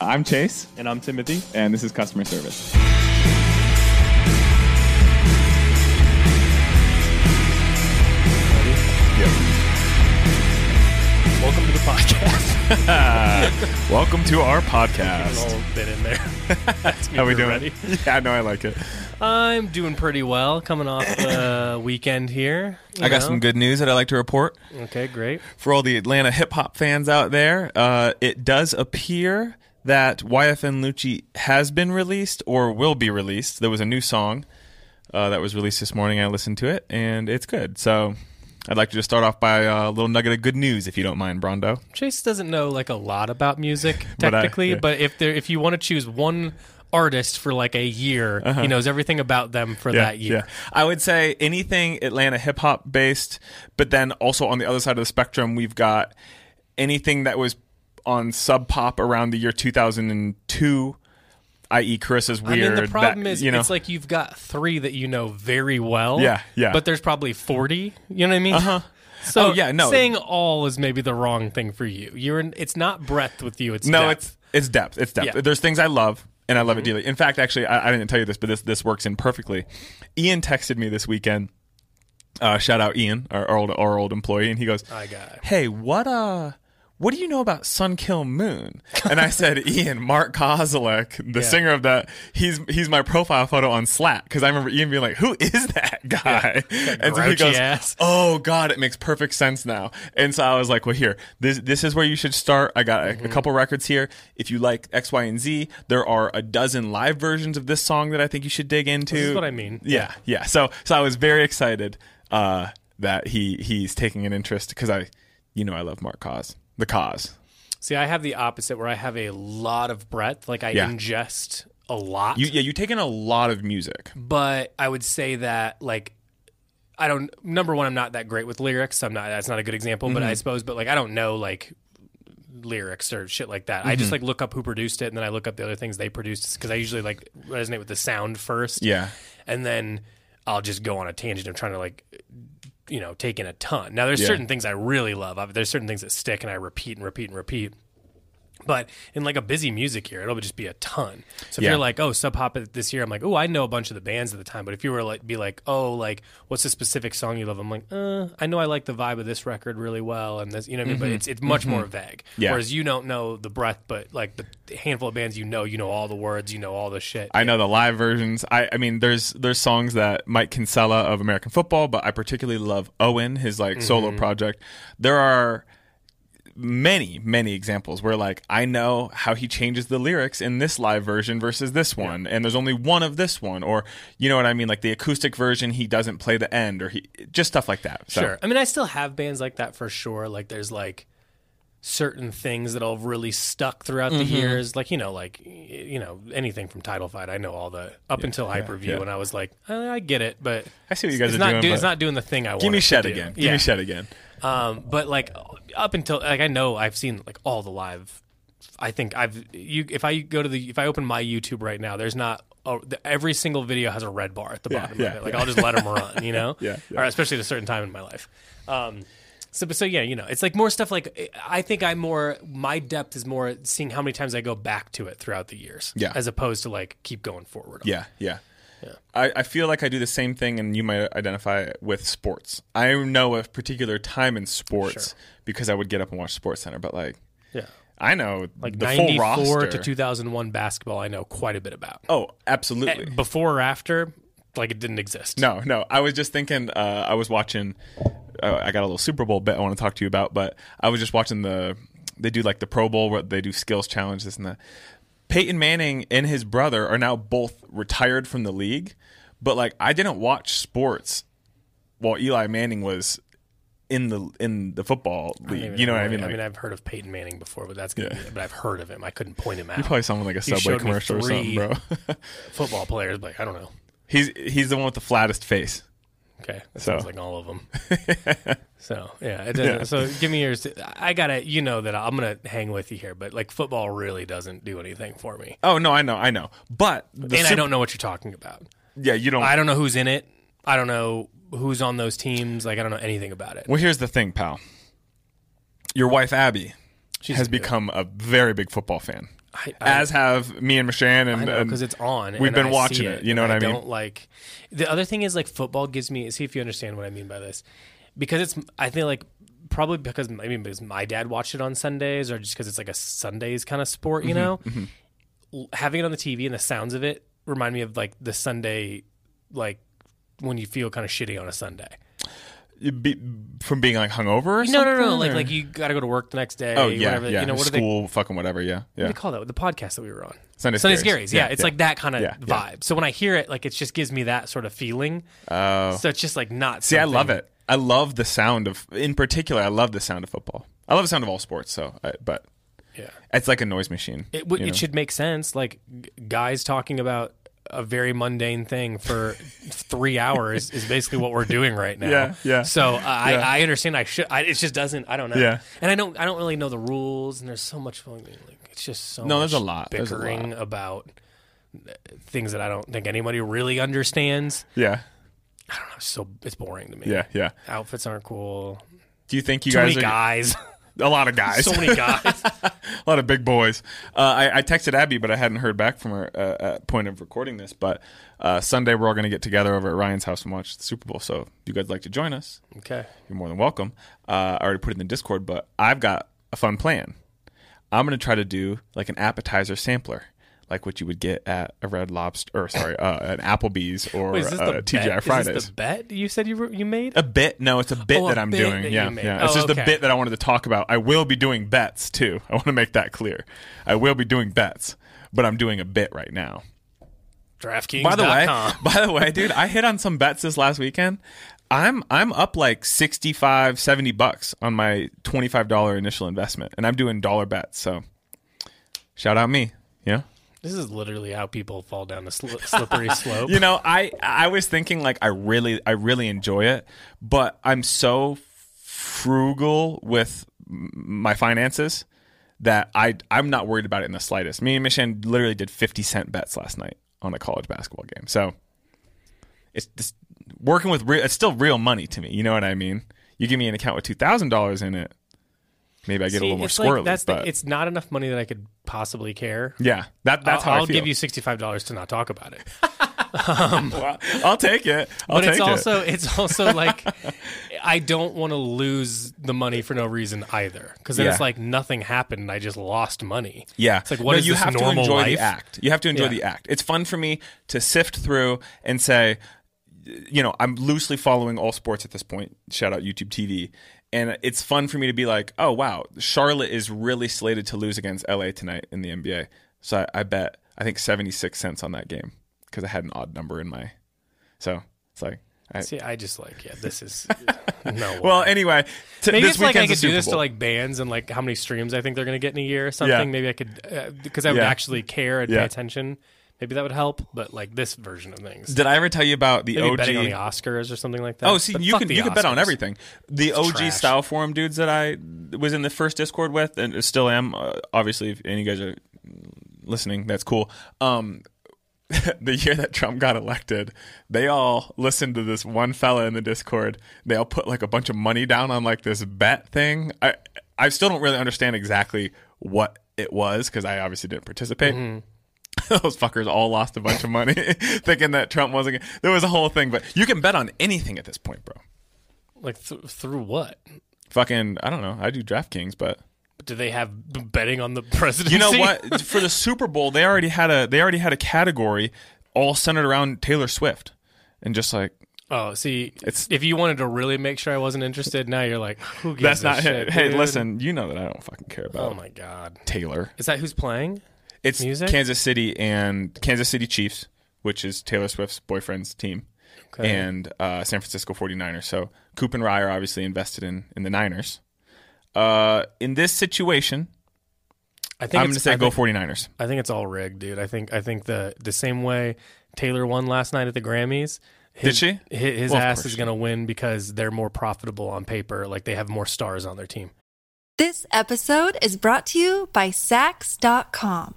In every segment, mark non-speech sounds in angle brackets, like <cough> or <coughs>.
I'm Chase, And I'm Timothy. and this is customer service. Welcome to the podcast. <laughs> Welcome to our podcast. little bit in there. <laughs> Me How we doing? ready. <laughs> Yeah, no, I like it. I'm doing pretty well. Coming off the <coughs> weekend here. you I got know. some good news that I like to report Okay, great. for all the Atlanta hip hop fans out there. Uh, it does appear that YFN Lucci has been released or will be released. There was a new song uh, that was released this morning. I listened to it, and it's good. So. I'd like to just start off by a little nugget of good news, if you don't mind, Brondo. Chase doesn't know like a lot about music <laughs> But I- technically, yeah. but if there, if you want to choose one artist for like a year, he knows everything about them for that year. I would say anything Atlanta hip hop based, but then also on the other side of the spectrum, we've got anything that was on sub pop around the year 2002, i.e., Carissa's I weird. I mean, the problem that, is, you know, it's like you've got three that you know very well. Yeah, yeah. But there's probably 40. You know what I mean? Uh-huh. <laughs> So Oh, yeah, no. saying all is maybe the wrong thing for you. You're in, it's not breadth with you. It's no, depth. it's it's depth. It's depth. Yeah. Mm-hmm. There's things I love. And I love it dearly. In fact, actually, I, I didn't tell you this, but this this works in perfectly. Ian texted me this weekend. Uh, shout out Ian, our, our old our old employee, and he goes, I got it. hey, what uh what do you know about Sun Kil Moon? And I said, <laughs> Ian, Mark Kozelek, the Yeah. singer of that, he's he's my profile photo on Slack because I remember Ian being like, "Who is that guy?" <laughs> And so he goes, ass. "Oh God, it makes perfect sense now." And so I was like, "Well, here, this this is where you should start. I got a, Mm-hmm. a couple records here. If you like X, Y, and Z, there are a dozen live versions of this song that I think you should dig into." This is what I mean. Yeah, yeah. So so I was very excited uh, that he he's taking an interest because I, you know, I love Mark Cause, the cause. See, I have the opposite where I have a lot of breadth. Like I Yeah. ingest a lot. You yeah, you take in a lot of music. but I would say that like I don't number one I'm not that great with lyrics. I'm not that's not a good example, but I mm-hmm. suppose but like I don't know like lyrics or shit like that. I just mm-hmm. like look up who produced it and then I look up the other things they produced because I usually like resonate with the sound first. Yeah, And then I'll just go on a tangent of trying to like you know, take in a ton. Now there's Yeah. certain things I really love. There's certain things that stick and I repeat and repeat and repeat. But in like a busy music year, it'll just be a ton. So if Yeah. you're like, oh, Sub Pop this year, I'm like, oh, I know a bunch of the bands at the time. But if you were like, be like, oh, like, what's a specific song you love? I'm like, uh, I know I like the vibe of this record really well, and this, you know, what I mean. But it's it's much more vague. Mm-hmm. Yeah. Whereas you don't know the breadth, but like the handful of bands you know, you know all the words, you know all the shit. I know the live versions. I I mean, there's there's songs that Mike Kinsella of American Football, but I particularly love Owen, his like solo project. There are many many examples where like I know how he changes the lyrics in this live version versus this one and there's only one of this one or you know what I mean like the acoustic version he doesn't play the end or he just stuff like that. So, Sure. I mean, I still have bands like that for sure. Like, there's like certain things that have really stuck throughout Mm-hmm. the years. Like, you know, like, you know, anything from Title Fight. I know all the up until Hyperview, yeah. and I was like, I, I get it, but I see what you guys are not doing, do- it's not doing the thing I want. Give me shed again. Give Yeah. me shed again. Um, but like up until like I know I've seen like all the live. I think I've you if I go to the if I open my YouTube right now, there's not. Oh, the, every single video has a red bar at the Yeah, bottom yeah, of it. Like yeah. I'll just let them run, you <laughs> know. Yeah, yeah. Or especially at a certain time in my life. Um, so, but so yeah, you know, it's like more stuff. Like I think I'm more. My depth is more seeing how many times I go back to it throughout the years. Yeah. As opposed to like keep going forward. Yeah, yeah. I, I feel like I do the same thing, and you might identify with sports. I know a particular time in sports because I would get up and watch Sports Center, but like Yeah. I know Like the full 94 roster. to 2001 basketball, I know quite a bit about. oh, absolutely. Before or after, like it didn't exist. No, no. I was just thinking. Uh, I was watching. Uh, I got a little Super Bowl bet I want to talk to you about, but I was just watching the. They do like the Pro Bowl where they do skills challenge this and that. Peyton Manning and his brother are now both retired from the league, but like I didn't watch sports while Eli Manning was in the in the football league. You know what I mean? I Like, mean, I've heard of Peyton Manning before, but that's Yeah. be, but I've heard of him. I couldn't point him out. you probably sound like a Subway commercial or something, bro. <laughs> football players, but I don't know. he's he's the one with the flattest face. Okay, that So. sounds like all of them. <laughs> so yeah, it doesn't, Yeah. so give me yours. I gotta, you know that I'm gonna hang with you here, but like football really doesn't do anything for me, Oh no, I know, I know. But and I don't know what you're talking about. Yeah, you don't. I don't know who's in it. I don't know who's on those teams. Like I don't know anything about it. Well, here's the thing, pal. Your wife Abby She's has it. become a very big football fan, I, I, as have me and Mishan, and because it's on. We've been I watching see it. You know what I mean? Don't like the other thing is like football gives me. See if you understand what I mean by this, because it's. I feel like probably because maybe because my dad watched it on Sundays, or just because it's like a Sundays kind of sport. Mm-hmm, You know, L- having it on the TV and the sounds of it remind me of like the Sunday, like when you feel kind of shitty on a Sunday. Be, from being like hungover. Or No, no, no. Like like you got to go to work the next day. oh yeah, whatever, yeah. You know what do they School, fucking whatever. Yeah, what do yeah. they call that? The podcast that we were on. Sunday Sunday Scaries. Yeah, Yeah, it's yeah. like that kind of Yeah, vibe. yeah. So when I hear it, like it just gives me that sort of feeling. Oh, So it's just like not. see, I love it. I love the sound of, in particular, I love the sound of football. I love the sound of all sports. So, I, but Yeah, it's like a noise machine. it w- it know? should make sense. Like g- guys talking about a very mundane thing for <laughs> three hours is basically what we're doing right now. Yeah, yeah. So uh, I, Yeah. I understand. I should. I, it just doesn't. I don't know. Yeah. And I don't. I don't really know the rules. And there's so much. Like, it's just so. No, there's a lot. There's a bickering about uh, things that I don't think anybody really understands. Yeah, I don't know. It's so it's boring to me. yeah, yeah. Outfits aren't cool. Do you think you Too guys many are guys. <laughs> a lot of guys? so many guys. <laughs> a lot of big boys. Uh, I, I texted Abby, but I hadn't heard back from her uh, at point of recording this. But uh, Sunday we're all going to get together over at Ryan's house and watch the Super Bowl. So if you guys like to join us, okay. you're more than welcome. Uh, I already put it in the Discord, but I've got a fun plan. I'm going to try to do like an appetizer sampler. Like what you would get at a Red Lobster, or sorry, uh, an Applebee's <laughs> or Wait, is this uh, TGI? Fridays. Is this the bet you said you were, you made? A bit? No, it's a bit Oh, that I'm doing. that yeah, yeah. It's Oh, just okay. a bit that I wanted to talk about. I will be doing bets too. I want to make that clear. I will be doing bets, but I'm doing a bit right now. DraftKings. By the way, by the way, dude, I hit on some bets this last weekend. I'm I'm up like 65, 70 bucks on my $25 initial investment, and I'm doing dollar bets. So, shout out me. You know, this is literally how people fall down the sli- <laughs> slippery slope. you know, I I was thinking like I really I really enjoy it, but I'm so frugal with my finances that I I'm not worried about it in the slightest. Me and Michelle literally did 50 cent bets last night on a college basketball game. So it's just working with real, it's still real money to me. You know what I mean? You give me an account with two thousand dollars in it, maybe I get a little more squirrely. like that's but the, it's not enough money that I could possibly care. yeah, that that's I'll, how I'll I feel. give you sixty five dollars to not talk about it. <laughs> Um, well, I'll take it. I'll but take it's it. also it's also <laughs> like I don't want to lose the money for no reason either because then Yeah. it's like nothing happened. and I just lost money. Yeah, it's like what no, is you have normal to enjoy life? the act. You have to enjoy Yeah. the act. It's fun for me to sift through and say, you know, I'm loosely following all sports at this point. Shout out YouTube TV. And it's fun for me to be like, oh wow, Charlotte is really slated to lose against LA tonight in the NBA. So I, I bet I think 76 cents on that game because I had an odd number in my. So it's like, I, See, I just like yeah, this is <laughs> no. way. well, anyway, t- Maybe this it's like I could do this to like bands and like how many streams I think they're going to get in a year or something. Yeah. Maybe I could uh, because I would Yeah. actually care and Yeah. pay attention. Maybe that would help. But like this version of things, Did I ever tell you about the maybe OG? betting on the Oscars or something like that. Oh, see, But you can you can bet on everything. The OG trash. style forum dudes that I was in the first Discord with, and still am. Uh, obviously, if any of you guys are listening, that's cool. Um, <laughs> the year that Trump got elected, they all listened to this one fella in the Discord. They all put like a bunch of money down on like this bet thing. I I still don't really understand exactly what it was because I obviously didn't participate. <laughs> Those fuckers all lost a bunch of money <laughs> thinking that Trump wasn't. gonna- There was a whole thing, but you can bet on anything at this point, bro. Like th- through what? Fucking, I don't know. I do DraftKings, but Do they have betting on the <laughs> presidency? you know what? For the Super Bowl, they already had a they already had a category all centered around Taylor Swift. and just like Oh, see, It's- if you wanted to really make sure I wasn't interested, now you're like, who gives that's not. shit, hey, dude? listen, you know that I don't fucking care about. Oh my god, Taylor. is that who's playing? It's Music? Kansas City and Kansas City Chiefs, which is Taylor Swift's boyfriend's team, Okay. and uh, San Francisco 49ers. So Coop and Rye are obviously invested in in the Niners. Uh, in this situation, I think I'm it's- going to say I go think- 49ers. I think it's all rigged, dude. I think I think the the same way Taylor won last night at the Grammys. Did His, she? hi- His, Well, ass is going to win because they're more profitable on paper. Like they have more stars on their team. This episode is brought to you by Saks.com.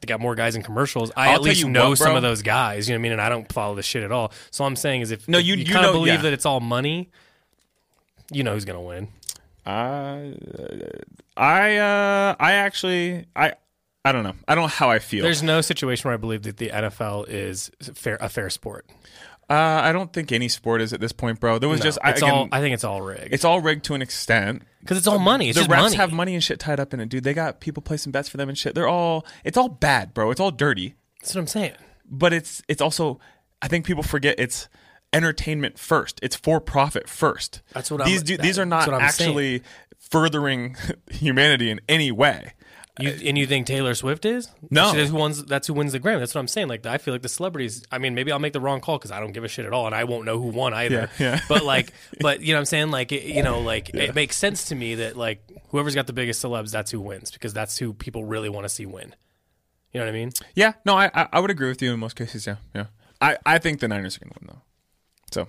They got more guys in commercials. I I'll at least you know what, some of those guys. You know what I mean? And I don't follow this shit at all. So all I'm saying is if No, if you- you, you kind of believe yeah. that it's all money, you know who's going to win. uh, I uh, I actually I I don't know. I don't know how I feel. There's no situation where I believe that the NFL is fair a fair sport. Uh, I don't think any sport is at this point, bro. There was No, just I, it's again, all. I think it's all rigged. it's all rigged to an extent. because it's all money. It's the refs money. have money and shit tied up in it, dude. They got people placing bets for them and shit. They're all it's all bad, bro. It's all dirty. That's what I'm saying. But it's it's also I think people forget it's entertainment first. It's for profit first. That's what I'm- these do, that- these are not that's saying. actually furthering <laughs> humanity in any way. You, and you think Taylor Swift is? No. That's who wins. That's who wins the Grammy. That's what I'm saying. Like I feel like the celebrities. I mean, maybe I'll make the wrong call because I don't give a shit at all, and I won't know who won either. Yeah, yeah. <laughs> But like, but you know what I'm saying? Like, it, you know, like it makes sense to me that like whoever's got the biggest celebs, that's who wins because that's who people really want to see win. You know what I mean? Yeah, no, I I, would agree with you in most cases. Yeah, yeah. I, I think the Niners are going to win though. So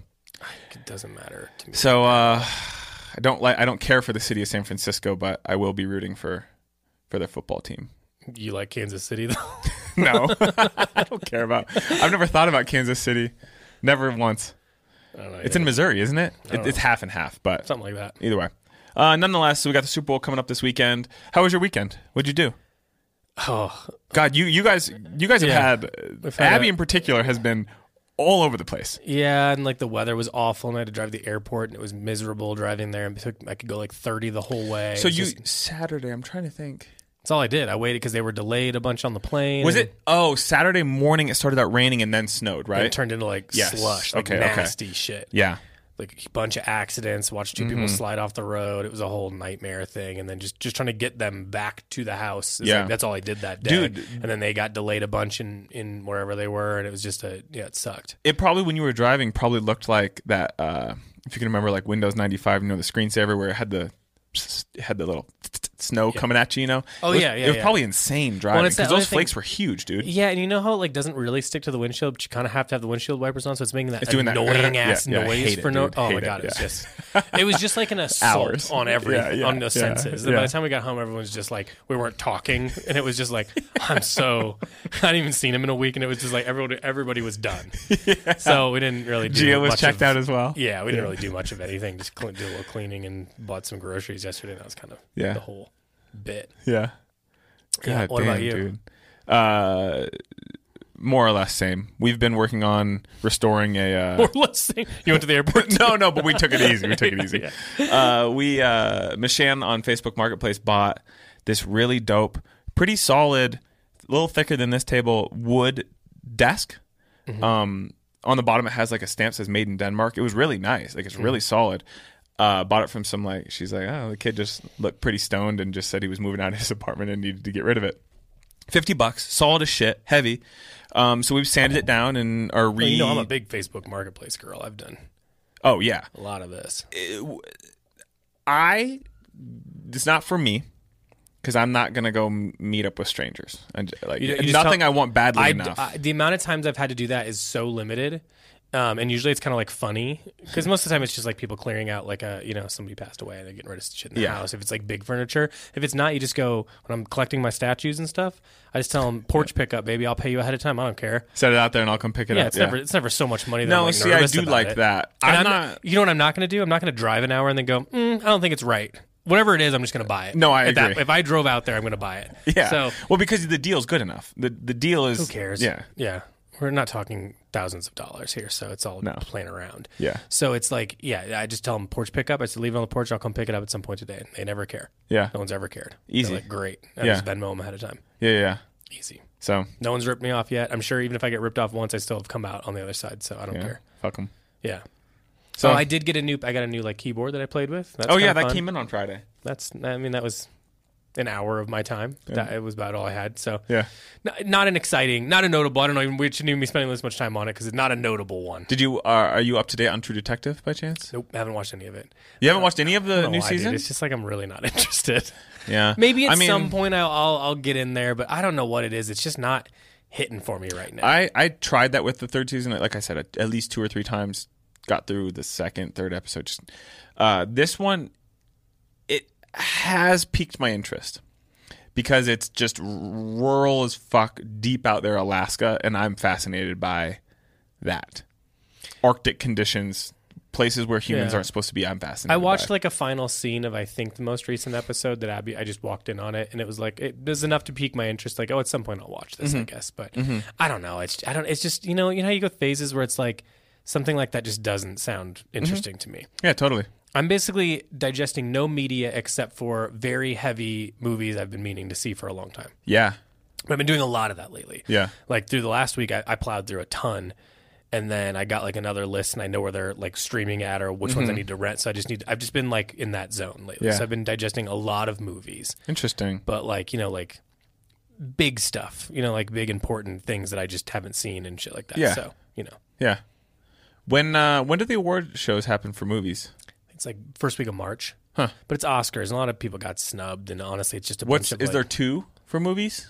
It doesn't matter to me. so uh, I don't like I don't care for the city of San Francisco, but I will be rooting for for their football team. You like Kansas City though? <laughs> No, <laughs> I don't care about. I've never thought about Kansas City, never once. Know. It's in Missouri, isn't it? it it's half and half, but something like that. either way. Uh, nonetheless, we got the Super Bowl coming up this weekend. How was your weekend? What'd you do? Oh, God, you you guys you guys have Yeah. had, had Abby a- in particular has been all over the place. yeah, and like the weather was awful, and I had to drive to the airport, and it was miserable driving there. And took, I could go like 30 the whole way. So you just- Saturday? I'm trying to think. That's all I did. I waited because they were delayed a bunch on the plane. Was it? Oh, Saturday morning it started out raining and then snowed, right? It turned into like Yes. slush, like Okay, okay. nasty shit. yeah. Like a bunch of accidents. Watched 2 Mm-hmm. people slide off the road. It was a whole nightmare thing. And then just just trying to get them back to the house. It's Yeah. like, that's all I did that day. Dude. And then they got delayed a bunch in in wherever they were, and it was just a yeah, it sucked. It probably when you were driving probably looked like that. Uh, if you can remember, like Windows 95, you know, the screensaver where it had the it had the little snow coming at you. You know. Oh, It was- yeah, yeah, It was yeah. probably insane driving that because those other thing- flakes were huge, dude. Yeah, and you know how it like doesn't really stick to the windshield, but you kind of have to have the windshield wipers on, so it's making that It's doing that- annoying <laughs> ass Yeah, yeah, noise hate it, for no. dude. Oh my Hate it, god, it was just <laughs> it was just like an assault Hours. on every Yeah, yeah, on the yeah, senses. And by the time we got home, everyone was just like we weren't talking, and it was just like I'm so <laughs> I hadn't even seen him in a week, and it was just like everybody everybody was done. So we didn't really. do Gio was checked out as well. Yeah, we didn't really do much of anything. Just do a little cleaning and bought some groceries yesterday. And that was kind of Yeah. the whole bit. Yeah. Yeah, God what damn, about you? dude. Uh, more or less same. We've been working on restoring a. Uh, Or let's say you went to the <laughs> airport. no, no, but we took it easy. We took it <laughs> easy. Uh, we uh, Mishan on Facebook Marketplace bought this really dope, pretty solid, a little thicker than this table wood desk. Um, on the bottom, it has like a stamp says "Made in Denmark." It was really nice. Like it's really solid. Uh, bought it from some like she's like, oh, the kid just looked pretty stoned and just said he was moving out of his <laughs> apartment and needed to get rid of it. Fifty bucks, solid as shit, heavy. Um, so we've sanded it down and are re. Well, you know, I'm a big Facebook Marketplace girl. I've done Oh yeah, A lot of this. I. It's not for me because I'm not gonna go meet up with strangers. And like You- you nothing tell- I want badly I, enough. I- the amount of times I've had to do that is so limited. Um, and usually it's kind of like funny because most of the time it's just like people clearing out like a you know somebody passed away and they're getting rid of shit in the Yeah. house. If it's like big furniture, if it's not, you just go when I'm collecting my statues and stuff. I just tell them <laughs> porch pickup, baby. I'll pay you ahead of time. I don't care. Set it out there and I'll come pick it Yeah, up. it's never it's never so much money. That No, I'm, like, see, I do like it. that. I'm I'm not- You know what I'm not going to do? I'm not going to drive an hour and then go. Mm, I don't think it's right. Whatever it is, I'm just going to buy it. No, I if that- agree. if I drove out there, I'm going to buy it. Yeah. So well, because the deal's good enough. The the deal is who cares? Yeah. Yeah. We're not talking thousands of dollars here, so it's all No. playing around. Yeah. So it's like, yeah, I just tell them porch pickup. I said, leave it on the porch. I'll come pick it up at some point today. And they never care. Yeah. No one's ever cared. Easy. Like, great. I Yeah. just Venmo them ahead of time. Yeah. Yeah. Easy. So No one's ripped me off yet. I'm sure even if I get ripped off once, I still have come out on the other side, so I don't yeah, care. fuck them. Yeah. So So I did get a new. I got a new like keyboard that I played with. That's oh yeah, that fun. came in on Friday. That's. I mean, that was an hour of my time. That it was about all I had. So Yeah. not, not an exciting, not a notable. I don't know even we shouldn't even be spending this much time on it because it's not a notable one. Did you uh, are you up to date on True Detective by chance? Nope, I haven't watched any of it. You haven't watched any of the new season? It's just like I'm really not <laughs> interested. Yeah. Maybe at I mean, some point I'll, I'll I'll get in there, but I don't know what it is. It's just not hitting for me right now. I I tried that with the third season. Like I said, at, least two or three times. Got through the second, third episode. Just uh, this one, has piqued my interest because it's just rural as fuck, deep out there, Alaska, and I'm fascinated by that. Arctic conditions, places where humans Yeah. aren't supposed to be. I'm fascinated. I watched by. like a final scene of I think the most recent episode that Abby. I just walked in on it and it was like it was enough to pique my interest. Like oh, at some point I'll watch this, I mm-hmm. guess. But mm-hmm. I don't know. It's I don't. It's just you know you know how you go phases where it's like something like that just doesn't sound mm-hmm. interesting to me. yeah, totally. I'm basically digesting no media except for very heavy movies I've been meaning to see for a long time. Yeah, I've been doing a lot of that lately. Yeah. Like through the last week, I, I plowed through a ton, and then I got like another list, and I know where they're like streaming at or which ones I need to rent. So I just need. I've just been like in that zone lately. Mm-hmm. Yeah. So I've been digesting a lot of movies, interesting. but like you know like big stuff, you know like big important things that I just haven't seen and shit like that. Yeah. So you know, Yeah. When uh, when do the award shows happen for movies? It's like first week of March. Huh. But it's Oscars, and a lot of people got snubbed, and honestly, it's just a What's bunch of. is like, there two for movies?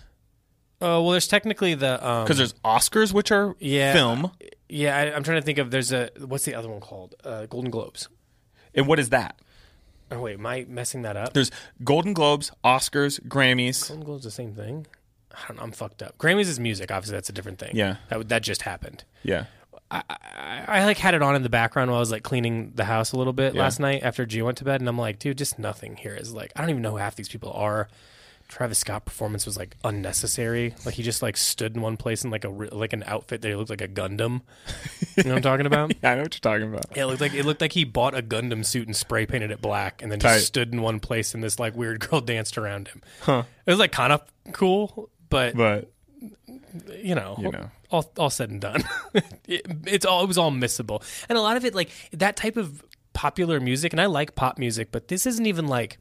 Oh well, there's technically the um, Because there's Oscars, which are Yeah. film, yeah. I, I'm trying to think of. There's a what's the other one called? Uh, Golden Globes. and what is that? Oh wait, am I messing that up? There's Golden Globes, Oscars, Grammys. Golden Globes the same thing. I don't know. I'm fucked up. Grammys is music. Obviously, that's a different thing. Yeah. that that just happened. Yeah, I, I like had it on in the background while I was like cleaning the house a little bit Yeah. last night after G went to bed, and I'm like, dude, just nothing here is like I don't even know who half these people are. Travis Scott performance was like unnecessary. Like he just like stood in one place in like a like an outfit that looked like a Gundam. You know what I'm talking <laughs> about? yeah, I know what you're talking about. Yeah, it looked like it looked like he bought a Gundam suit and spray painted it black, and then Tight. just stood in one place, and this like weird <laughs> girl danced around him. Huh. It was like kind of cool, but But you know, You know. all all said and done, <laughs> it, it's all it was all missable, and a lot of it like that type of popular music, and I like pop music, but this isn't even like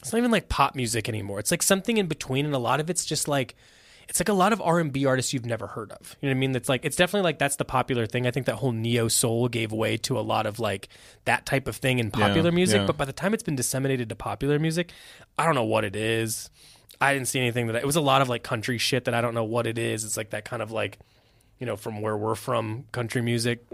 it's not even like pop music anymore. It's like something in between, and a lot of it's just like it's like a lot of R and B artists you've never heard of. You know what I mean? It's like it's definitely like that's the popular thing. I think that whole neo soul gave way to a lot of like that type of thing in popular music. yeah. But by the time it's been disseminated to popular music, I don't know what it is. I didn't see anything that it was a lot of like country shit that I don't know what it is. It's like that kind of like you know from where we're from country music.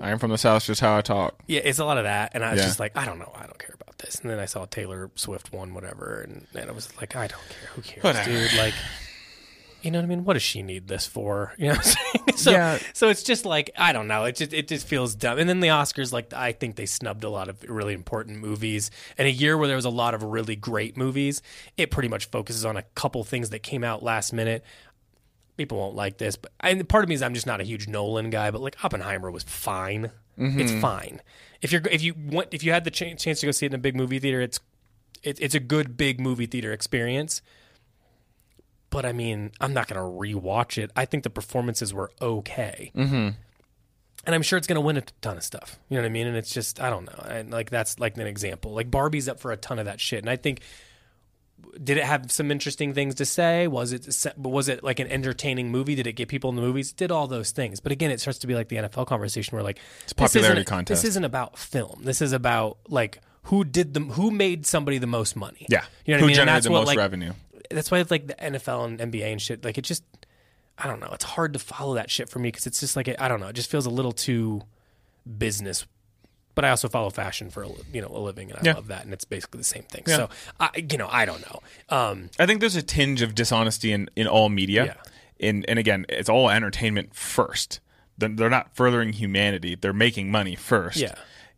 I am from the South, just how I talk. Yeah, it's a lot of that, and I was Yeah. just like, I don't know, I don't care about this. And then I saw Taylor Swift one, whatever, and then I was like, I don't care, who cares, Whatever. dude? Like, you know what I mean? What does she need this for? <laughs> You know what I'm saying? <laughs> So, Yeah. so it's just like I don't know. It just it just feels dumb. And then the Oscars, like I think they snubbed a lot of really important movies. And a year where there was a lot of really great movies, it pretty much focuses on a couple things that came out last minute. People won't like this, but and part of me is I'm just not a huge Nolan guy. But like Oppenheimer was fine. It's mm-hmm. fine. If you're if you want if you had the ch- chance to go see it in a big movie theater, it's it, it's a good big movie theater experience. But I mean, I'm not going to rewatch it. I think the performances were okay. Mm-hmm. And I'm sure it's going to win a ton of stuff. You know what I mean? And it's just, I don't know. And like, that's like an example. Like, Barbie's up for a ton of that shit. And I think did it have some interesting things to say? Was it was it like an entertaining movie? Did it get people in the movies? Did all those things. But again, it starts to be like the NFL conversation where like it's popularity isn't, contest. This isn't about film. This is about like who did the who made somebody the most money. Yeah. you know what Who I mean. Generated that's the what, most like, revenue. That's why it's like the NFL and NBA and shit. Like it just, I don't know. It's hard to follow that shit for me because it's just like I don't know. It just feels a little too business. But I also follow fashion for a, you know a living, and I Yeah. love that, and it's basically the same thing. So I, you know, I don't know. Um, I think there's a tinge of dishonesty in, in all media. Yeah. In and again, it's all entertainment first. They're, they're not furthering humanity. They're making money first. Yeah.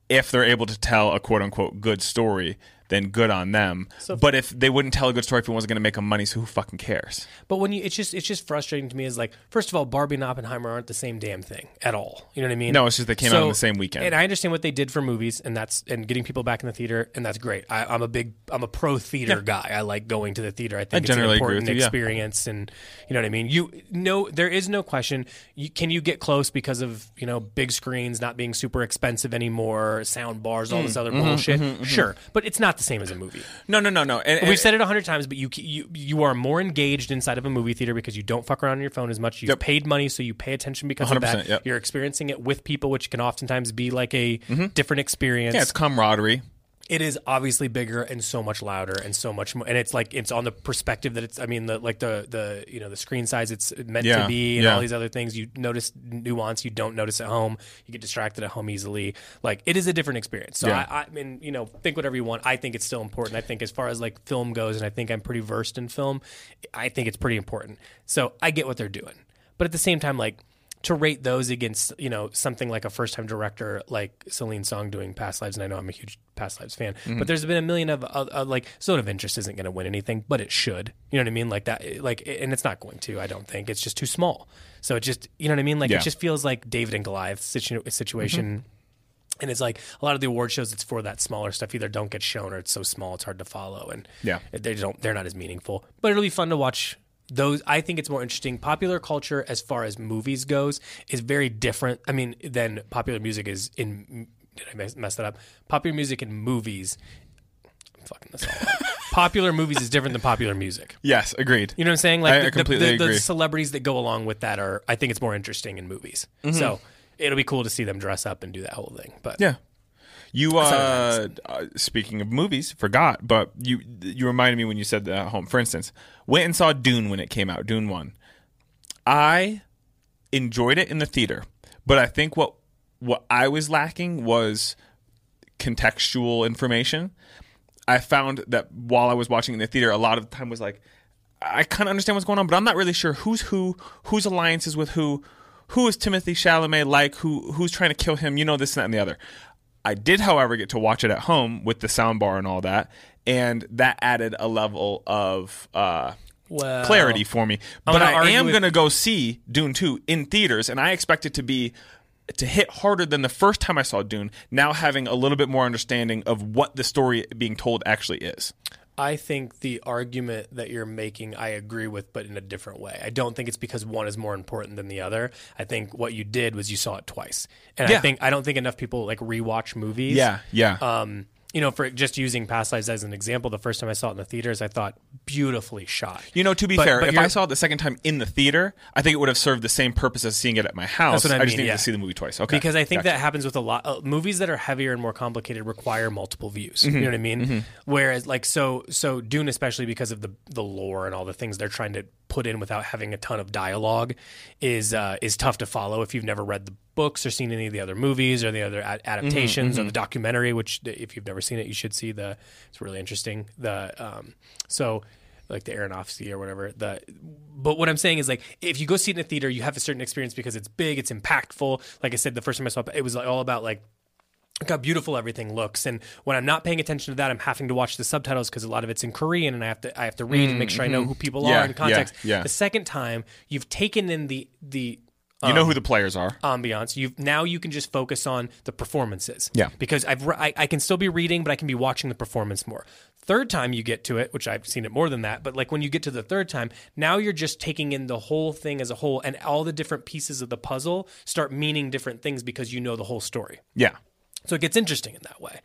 If they're able to tell a quote unquote good story, then good on them. but if they wouldn't tell a good story if it wasn't going to make them money, so who fucking cares? But when you, it's just it's just frustrating to me. Is like, first of all, Barbie and Oppenheimer aren't the same damn thing at all. You know what I mean? No, it's just they came out on the same weekend. And I understand what they did for movies, and that's and getting people back in the theater, and that's great. I, I'm a big I'm a pro theater guy. I like going to the theater. I think it's an important you, yeah. experience, and you know what I mean. You no, there is no question. You, can you get close because of you know big screens not being super expensive anymore, sound bars, all Mm, this other mm-hmm, bullshit? Sure, but it's not the same as a movie. No, no, no, no. And, We've said it a hundred times, but you you you are more engaged inside of a movie theater because you don't fuck around on your phone as much. You've Yep. paid money, so you pay attention because of 100%, that. yep. You're experiencing it with people, which can oftentimes be like a different experience. Mm-hmm. yeah, it's camaraderie. It is obviously bigger and so much louder and so much more. And it's like it's on the perspective that it's. I mean, the like the the you know the screen size it's meant Yeah, to be, and yeah. all these other things. You notice nuance you don't notice at home. You get distracted at home easily. Like it is a different experience. So Yeah. I, I mean, you know, think whatever you want. I think it's still important. I think as far as like film goes, and I think I'm pretty versed in film. I think it's pretty important. So I get what they're doing, but at the same time, like to rate those against you know something like a first time director like Celine Song doing Past Lives, and I know I'm a huge Past Lives fan, Mm-hmm. but there's been a million of uh, uh, like Zone of Interest isn't going to win anything, but it should. You know what I mean? Like that, like, and it's not going to. I don't think it's just too small. So it just, you know what I mean? Like Yeah. it just feels like David and Goliath situ- situation. And it's like a lot of the award shows. It's for that smaller stuff. Either don't get shown, or it's so small it's hard to follow, and Yeah. they don't. They're not as meaningful. But it'll be fun to watch those. I think it's more interesting. Popular culture, as far as movies goes, is very different. I mean, than popular music is in. Did I mess, mess that up? Popular music in movies. I'm fucking this all up. <laughs> popular movies is different than popular music. Yes, agreed. You know what I'm saying? Like I- I the- the, completely the, the agree. celebrities that go along with that are, I think it's more interesting in movies. Mm-hmm. So it'll be cool to see them dress up and do that whole thing. But Yeah. You uh, uh speaking of movies, forgot, but you you reminded me when you said that at home. For instance, went and saw Dune when it came out, Dune 1. I enjoyed it in the theater, but I think what what I was lacking was contextual information. I found that while I was watching in the theater, a lot of the time was like, I kind of understand what's going on, but I'm not really sure who's who, whose alliances with who, who is Timothy Chalamet like, who who's trying to kill him, you know, this and that and the other. I did, however, get to watch it at home with the soundbar and all that, and that added a level of uh, Well, clarity for me. But I am going to go see Dune 2 in theaters, and I expect it to be to hit harder than the first time I saw Dune. Now having a little bit more understanding of what the story being told actually is. I think the argument that you're making, I agree with, but in a different way. I don't think it's because one is more important than the other. I think what you did was you saw it twice, and I think I don't think enough people like rewatch movies. Yeah, yeah. Um, you know, for just using Past Lives as an example, the first time I saw it in the theaters, I thought beautifully shot. You know, to be But- fair, but if I saw it the second time in the theater, I think it would have served the same purpose as seeing it at my house. That's what I just mean, needed yeah. to see the movie twice. Okay. Because I think Gotcha. that happens with a lot uh, movies that are heavier and more complicated require multiple views. Mm-hmm. You know what I mean? Whereas like so so Dune especially because of the the lore and all the things they're trying to put in without having a ton of dialogue is uh, is tough to follow if you've never read the books or seen any of the other movies or the other ad- adaptations Mm-hmm, or the documentary which if you've never seen it you should see the it's really interesting the um so like the Aronofsky or whatever. The but what I'm saying is like if you go see it in a theater, you have a certain experience because it's big, it's impactful. Like I said, the first time I saw it, it was all about like how beautiful everything looks. And when I'm not paying attention to that, I'm having to watch the subtitles because a lot of it's in Korean, and I have to I have to read and make sure I know who people Mm, Yeah, are in context. yeah, yeah. The second time, you've taken in the the you know who um, the players are. ambiance. You now you can just focus on the performances. Yeah. because I've re- I, I can still be reading, but I can be watching the performance more. Third time you get to it, which I've seen it more than that, but like when you get to the third time, now you're just taking in the whole thing as a whole, and all the different pieces of the puzzle start meaning different things because you know the whole story. Yeah. So it gets interesting in that way.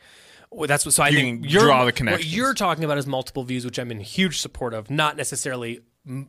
Well, that's what, so I You think can you're, draw the connection. What connections. you're talking about is multiple views, which I'm in huge support of. Not necessarily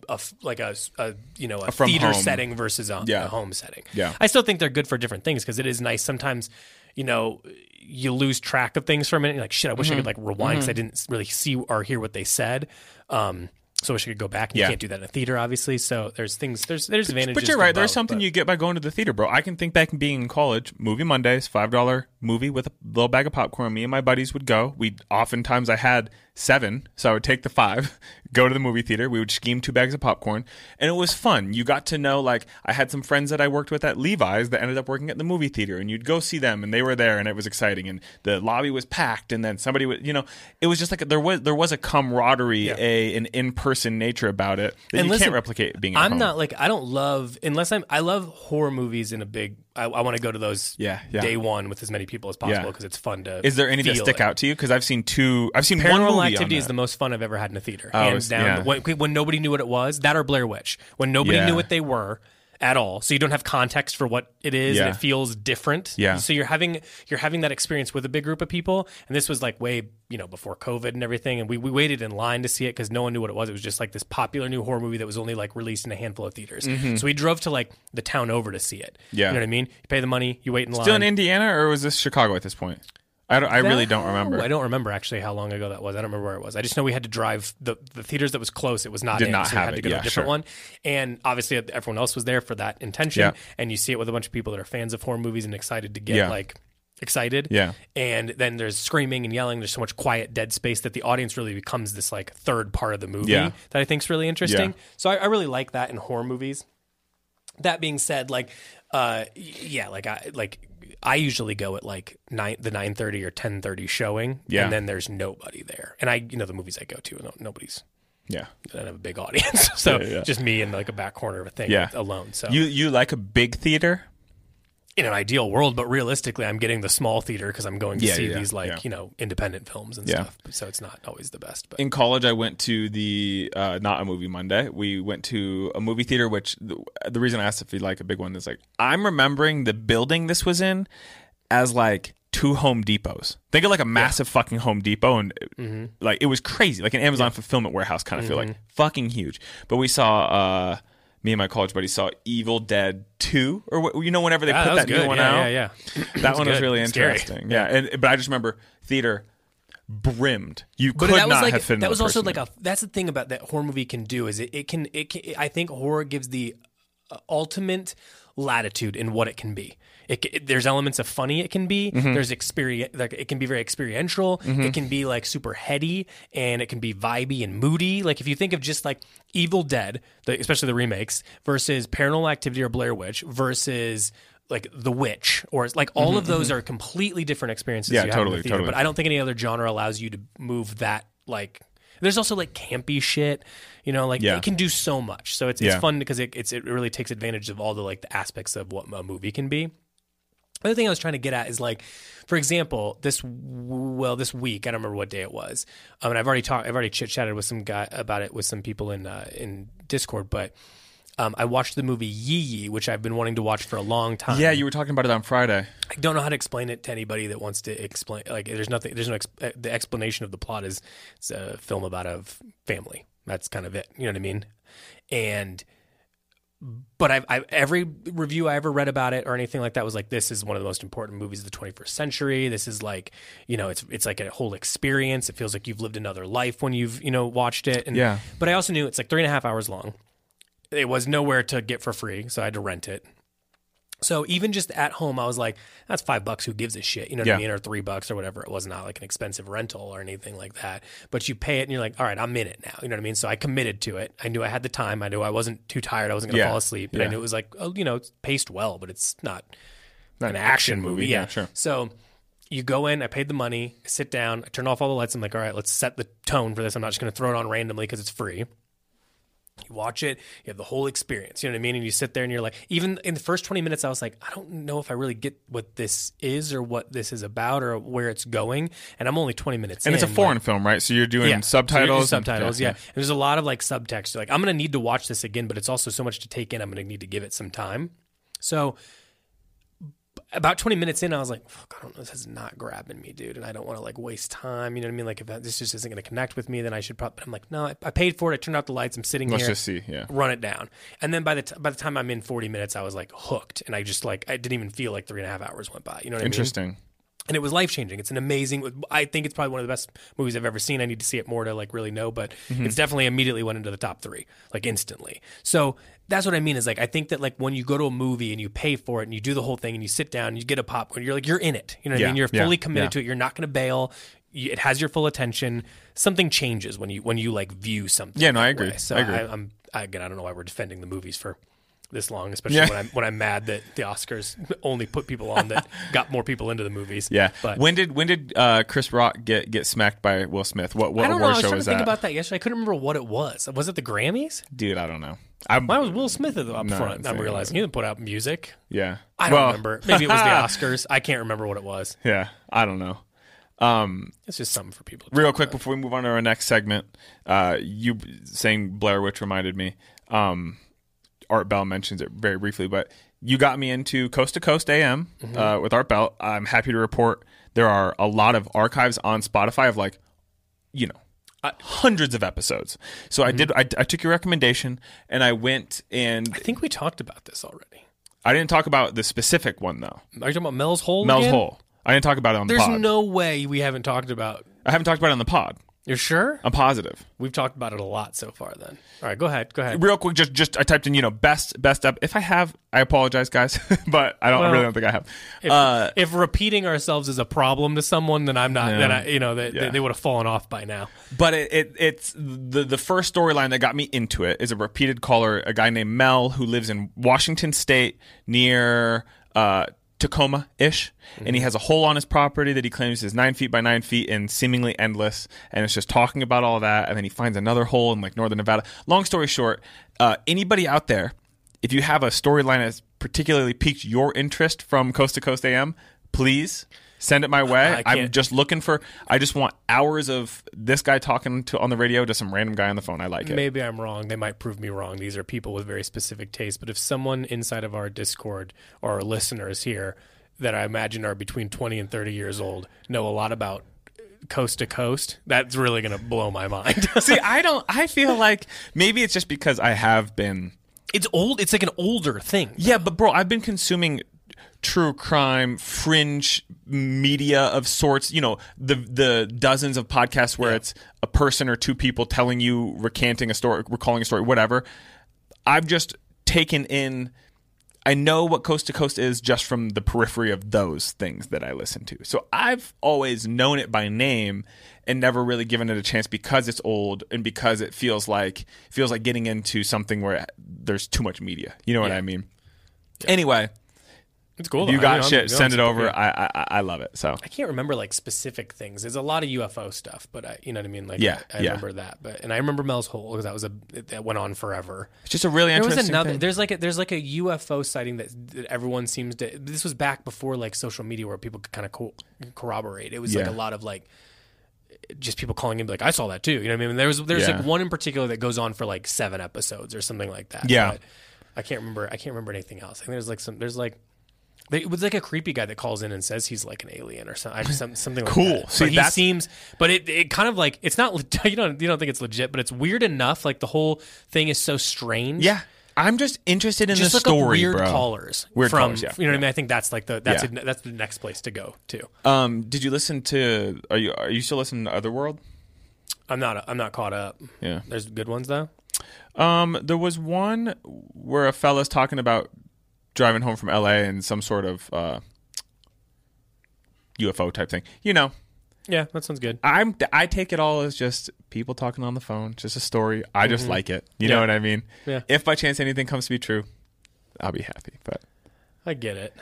a like a, a you know a, from theater home. setting versus a, Yeah. a home setting. Yeah. I still think they're good for different things because it is nice sometimes. You know, you lose track of things for a minute. You're like, shit, I wish I could Mm-hmm. like rewind because I didn't really see or hear what they said. Um, so I wish I could go back. And Yeah. You can't do that in a theater, obviously. So there's things. There's there's advantages. But you're right. There's both, something but- you get by going to the theater, bro. I can think back and being in college, movie Mondays, five dollar movie with a little bag of popcorn. Me and my buddies would go. We oftentimes I had seven, so I would take the five, <laughs> go to the movie theater. We would scheme two bags of popcorn, and it was fun. You got to know like I had some friends that I worked with at Levi's that ended up working at the movie theater, and you'd go see them, and they were there, and it was exciting, and the lobby was packed, and then somebody would, you know, it was just like there was there was a camaraderie, a an in person nature about it that And you listen, can't replicate being. I'm home. not like I don't love unless I'm I love horror movies in a big. I, I want to go to those Yeah, yeah. day one with as many people as possible Yeah. because it's fun to. Is there any that stick it. out to you? Because I've seen two. I've seen one Paranormal movie Activity is the most fun I've ever had in a theater, Oh, hands down. yeah. When, when nobody knew what it was, that or Blair Witch, when nobody Yeah. knew what they were at all, so you don't have context for what it is, and it feels different. Yeah. So you're having you're having that experience with a big group of people, and this was like way you know before COVID and everything, and we, we waited in line to see it because no one knew what it was. It was just like this popular new horror movie that was only like released in a handful of theaters. So we drove to like the town over to see it. Mm-hmm. Yeah. you know what I mean. You pay the money, you wait in line. Still in Indiana, or was this Chicago at this point? I, don't, I really don't remember. I don't remember actually how long ago that was. I don't remember where it was. I just know we had to drive the the theaters that was close. It was not Did in, not so we have had to go to Yeah, a different sure. one. And obviously everyone else was there for that intention. Yeah. And you see it with a bunch of people that are fans of horror movies and excited to get Yeah. like excited. Yeah. And then there's screaming and yelling. There's so much quiet, dead space that the audience really becomes this like third part of the movie Yeah. that I think is really interesting. So I, I really like that in horror movies. That being said, like, uh, y- yeah, like I like I usually go at like nine the nine thirty or ten thirty showing, Yeah. and then there's nobody there. And I, you know, the movies I go to, no, nobody's. Yeah, I don't have a big audience, <laughs> so Yeah, yeah. just me in like a back corner of a thing, Yeah. alone. So you you like a big theater? In an ideal world, but realistically, I'm getting the small theater because I'm going to Yeah, see yeah, these like yeah. you know independent films and Yeah. stuff. So it's not always the best. But In college, I went to the uh, not a movie Monday. We went to a movie theater. Which the, the reason I asked if you like a big one is like I'm remembering the building this was in as like two Home Depots. Think of like a massive fucking Home Depot, and Mm-hmm. like it was crazy, like an Amazon fulfillment warehouse kind of feel, like fucking huge. But we saw. uh me and my college buddy saw Evil Dead Two, or what, you know, whenever they Yeah, put that that, new one Yeah, out, yeah, yeah. that one was good. really Scary. interesting. Yeah, and, but I just remember theater brimmed. You But could that was not like have fit that was also like in. a that's the thing about that horror movie can do is it, it can it can I think horror gives the uh, ultimate latitude in what it can be. It, ca- there's elements of funny it can be. Mm-hmm. There's experience like it can be very experiential. It can be like super heady and it can be vibey and moody. Like if you think of just like Evil Dead, the, especially the remakes versus Paranormal Activity or Blair Witch versus like The Witch or like all of those are completely different experiences. Mm-hmm, Yeah, you have in the totally, theater. totally. But I don't think any other genre allows you to move that like. There's also like campy shit, you know, like Yeah. it can do so much. So it's it's Yeah. fun because it it's, it really takes advantage of all the like the aspects of what a movie can be. The other thing I was trying to get at is like, for example, this well this week I don't remember what day it was. Um, and I've already talked, I've already chit chatted with some guy about it with some people in uh, in Discord. But um, I watched the movie Yi Yi, which I've been wanting to watch for a long time. yeah, you were talking about it on Friday. I don't know how to explain it to anybody that wants to explain. Like, there's nothing. There's no. Ex- uh, the explanation of the plot is it's a film about a f- family. That's kind of it. You know what I mean? And but I've, I've every review I ever read about it or anything like that was like this is one of the most important movies of the 21st century. This is like you know it's it's like a whole experience. It feels like you've lived another life when you've you know watched it. And, Yeah. But I also knew it's like three and a half hours long. It was nowhere to get for free, so I had to rent it. So even just at home, I was like, "That's five bucks. Who gives a shit?" You know what Yeah. I mean, or three bucks or whatever. It was not like an expensive rental or anything like that. But you pay it, and you're like, "All right, I'm in it now." You know what I mean? So I committed to it. I knew I had the time. I knew I wasn't too tired. I wasn't going to Yeah. fall asleep, and I knew it was like, oh, you know, it's paced well, but it's not Not an action movie. Yeah, sure. So you go in, I paid the money, I sit down, I turn off all the lights. I'm like, all right, let's set the tone for this. I'm not just going to throw it on randomly because it's free. You watch it, you have the whole experience. You know what I mean? And you sit there and you're like, even in the first 20 minutes, I was like, I don't know if I really get what this is or what this is about or where it's going. And I'm only 20 minutes And in. it's a like- foreign film, right? So you're doing yeah. So you're doing subtitles. and- subtitles, yeah. And there's a lot of like subtext. Like I'm gonna need to watch this again, but it's also so much to take in. I'm gonna need to give it some time. So about 20 minutes in, I was like, fuck, I don't know, this is not grabbing me, dude. And I don't want to like waste time. You know what I mean? Like if that, this just isn't going to connect with me, then I should probably, I'm like, no, I, I paid for it. I turned out the lights. I'm sitting Let's here. just see, yeah. Run it down. And then by the, t- by the time I'm in 40 minutes, I was like hooked. And I just like, I didn't even feel like three and a half hours went by. You know what I mean? Interesting. And it was life changing. It's an amazing. I think it's probably one of the best movies I've ever seen. I need to see it more to like really know, but Mm-hmm. it's definitely immediately went into the top three, like instantly. So that's what I mean is like I think that like when you go to a movie and you pay for it and you do the whole thing and you sit down and you get a popcorn, you're like you're in it. You know what Yeah, I mean? You're yeah, fully committed yeah. to it. You're not going to bail. It has your full attention. Something changes when you when you like view something. Yeah, no, I agree. way. So I agree. I, I'm I, again I don't know why we're defending the movies for. This long, especially Yeah. when I'm when I'm mad that the Oscars only put people on that <laughs> got more people into the movies. Yeah. but when did when did uh, Chris Rock get get smacked by Will Smith? What what I don't know. I award was show trying to was think about that yesterday. I couldn't remember what it was. Was it the Grammys? Dude, I don't know. I'm, Why was Will Smith up No, front? I'm I'm realizing he didn't put out music. yeah. I don't Well, remember. Maybe it was the <laughs> Oscars. I can't remember what it was. Yeah, I don't know. Um, It's just something for people. To real talk quick about. before we move on to our next segment, uh, you saying Blair Witch reminded me. Um, Art Bell mentions it very briefly, but you got me into Coast to Coast AM Mm-hmm. uh, with Art Bell. I'm happy to report there are a lot of archives on Spotify of like, you know, I- hundreds of episodes. So Mm-hmm. I did. I, I took your recommendation and I went and I think we talked about this already. I didn't talk about the specific one though. Are you talking about Mel's Hole? Mel's again? Hole. I didn't talk about it on the There's no way we haven't talked about. I haven't talked about it on the pod. You're sure? I'm positive. We've talked about it a lot so far. Then, all right, go ahead. Go ahead. real quick just just i typed in you know best best up if i have i apologize guys <laughs> but i don't I really don't think i have If, uh if repeating ourselves is a problem to someone, then I'm not. Yeah. Then I, you know, they, Yeah. they, would have fallen off by now. but it, it it's the the first storyline that got me into it is a repeated caller a guy named mel who lives in washington state near uh Tacoma ish, and he has a hole on his property that he claims is nine feet by nine feet and seemingly endless. And it's just talking about all that. And then he finds another hole in like northern Nevada. Long story short, uh, anybody out there, if you have a storyline that's particularly piqued your interest from Coast to Coast AM, please send it my way. I I'm just looking for. I just want hours of this guy talking to on the radio to some random guy on the phone. I like it. Maybe I'm wrong. They might prove me wrong. These are people with very specific tastes. But if someone inside of our Discord or our listeners here that I imagine are between 20 and 30 years old know a lot about coast to coast, that's really going to blow my mind. <laughs> See, <laughs> I don't. I feel like maybe it's just because I have been. it's old. It's like an older thing. Yeah, but bro, I've been consuming true crime, fringe media of sorts. You know, the the dozens of podcasts where it's a person or two people telling you, recanting a story, recalling a story, whatever. I've just taken in. I know what Coast to Coast is just from the periphery of those things that I listen to. So I've always known it by name and never really given it a chance because it's old and because it feels like feels like getting into something where there's too much media. You know what Yeah. I mean? Anyway, It's cool. you though. got I mean, I'm- shit. I'm Send it over. yeah. I, I I love it. So I can't remember like specific things. There's a lot of UFO stuff, but I, you know what I mean. Like, Yeah, I, I yeah. remember that. But and I remember Mel's Hole because that was a that went on forever. it's just a really There was interesting. another. thing. There's like a there's like a UFO sighting that, that everyone seems to. This was back before like social media where people could kind of co- corroborate. It was like a lot of like just people calling in like I saw that too. You know what I mean? There was there's Yeah. like one in particular that goes on for like seven episodes or something like that. Yeah. But I can't remember. I can't remember anything else. I think there's like some. There's like. It was like a creepy guy that calls in and says he's like an alien or something. Some- something like Cool. that. See, but he seems, but it, it kind of like it's not. <laughs> You don't you don't think it's legit, but it's weird enough. Like the whole thing is so strange yeah, I'm just interested in just the story, weird bro. callers Weird from callers, yeah. you know what I mean. I think that's like the that's Yeah. a, that's the next place to go to. Um, did you listen to? Are you are you still listening to Otherworld? I'm not I'm not caught up. Yeah. There's good ones though. Um, there was one where a fella's talking about driving home from L.A. and some sort of uh, UFO type thing. You know, Yeah, that sounds good. I'm I take it all as just people talking on the phone, just a story. I just like it. You know what I mean? Yeah. If by chance anything comes to be true, I'll be happy. But I get it.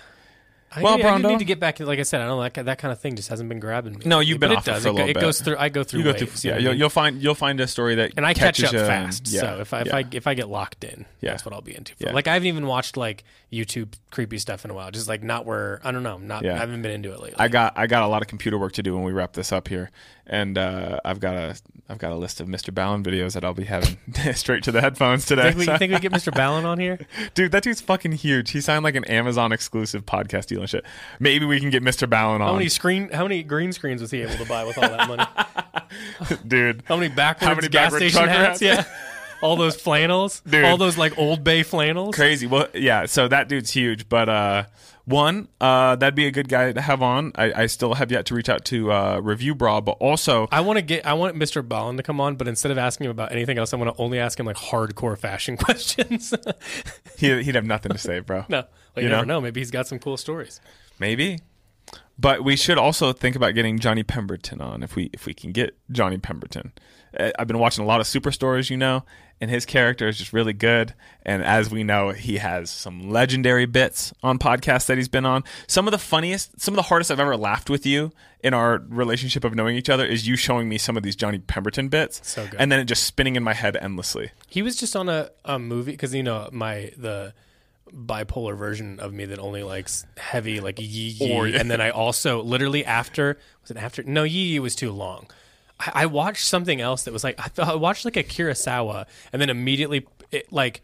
I, Well, I Brondo- need to get back. Like I said, I don't like that kind of thing. Just hasn't been grabbing me. No, you've been but off it does. for a it, little it bit. goes through. I go through. you go waves, through, you yeah, know you'll, what I mean? you'll find you'll find a story that and I catch up you fast. yeah, So if I if yeah. I if I get locked in, Yeah. that's what I'll be into. For. Yeah. Like I haven't even watched like YouTube creepy stuff in a while. Just like not where I don't know. Not Yeah. I haven't been into it lately. I got I got a lot of computer work to do when we wrap this up here, and uh, I've got a I've got a list of Mr. Ballen videos that I'll be having <laughs> straight to the headphones today. think we, you think we get <laughs> Mr. Ballen on here? Dude, that dude's fucking huge. He signed like an Amazon exclusive podcast deal stealing shit. Maybe we can get Mr. Ballen How on, many screen? How many green screens was he able to buy with all that money? <laughs> dude. How many backwards How many gas backward station hats? hats? Yeah. All those flannels, Dude. all those like Old Bay flannels. Crazy. Well, yeah. So that dude's huge, but uh, one, uh, that'd be a good guy to have on. I, I still have yet to reach out to uh, Reviewbrah, but also I want to get. I want Mr. Ballen to come on, but instead of asking him about anything else, I want to only ask him like hardcore fashion <laughs> questions. he, he'd have nothing to say, bro. <laughs> no, well, you, You never know? know. Maybe he's got some cool stories. Maybe. But we should also think about getting Johnny Pemberton on if we if we can get Johnny Pemberton. Uh, I've been watching a lot of Superstores, you know, and his character is just really good. And as we know, he has some legendary bits on podcasts that he's been on. Some of the funniest, some of the hardest I've ever laughed with you in our relationship of knowing each other is you showing me some of these Johnny Pemberton bits, So good. and then it just spinning in my head endlessly. He was just on a, a movie because you know my the bipolar version of me that only likes heavy like Yi Yi, Or- and then I also literally after was it after no Yi Yi was too long. I, I watched something else that was like I thought I watched like a Kurosawa and then immediately it like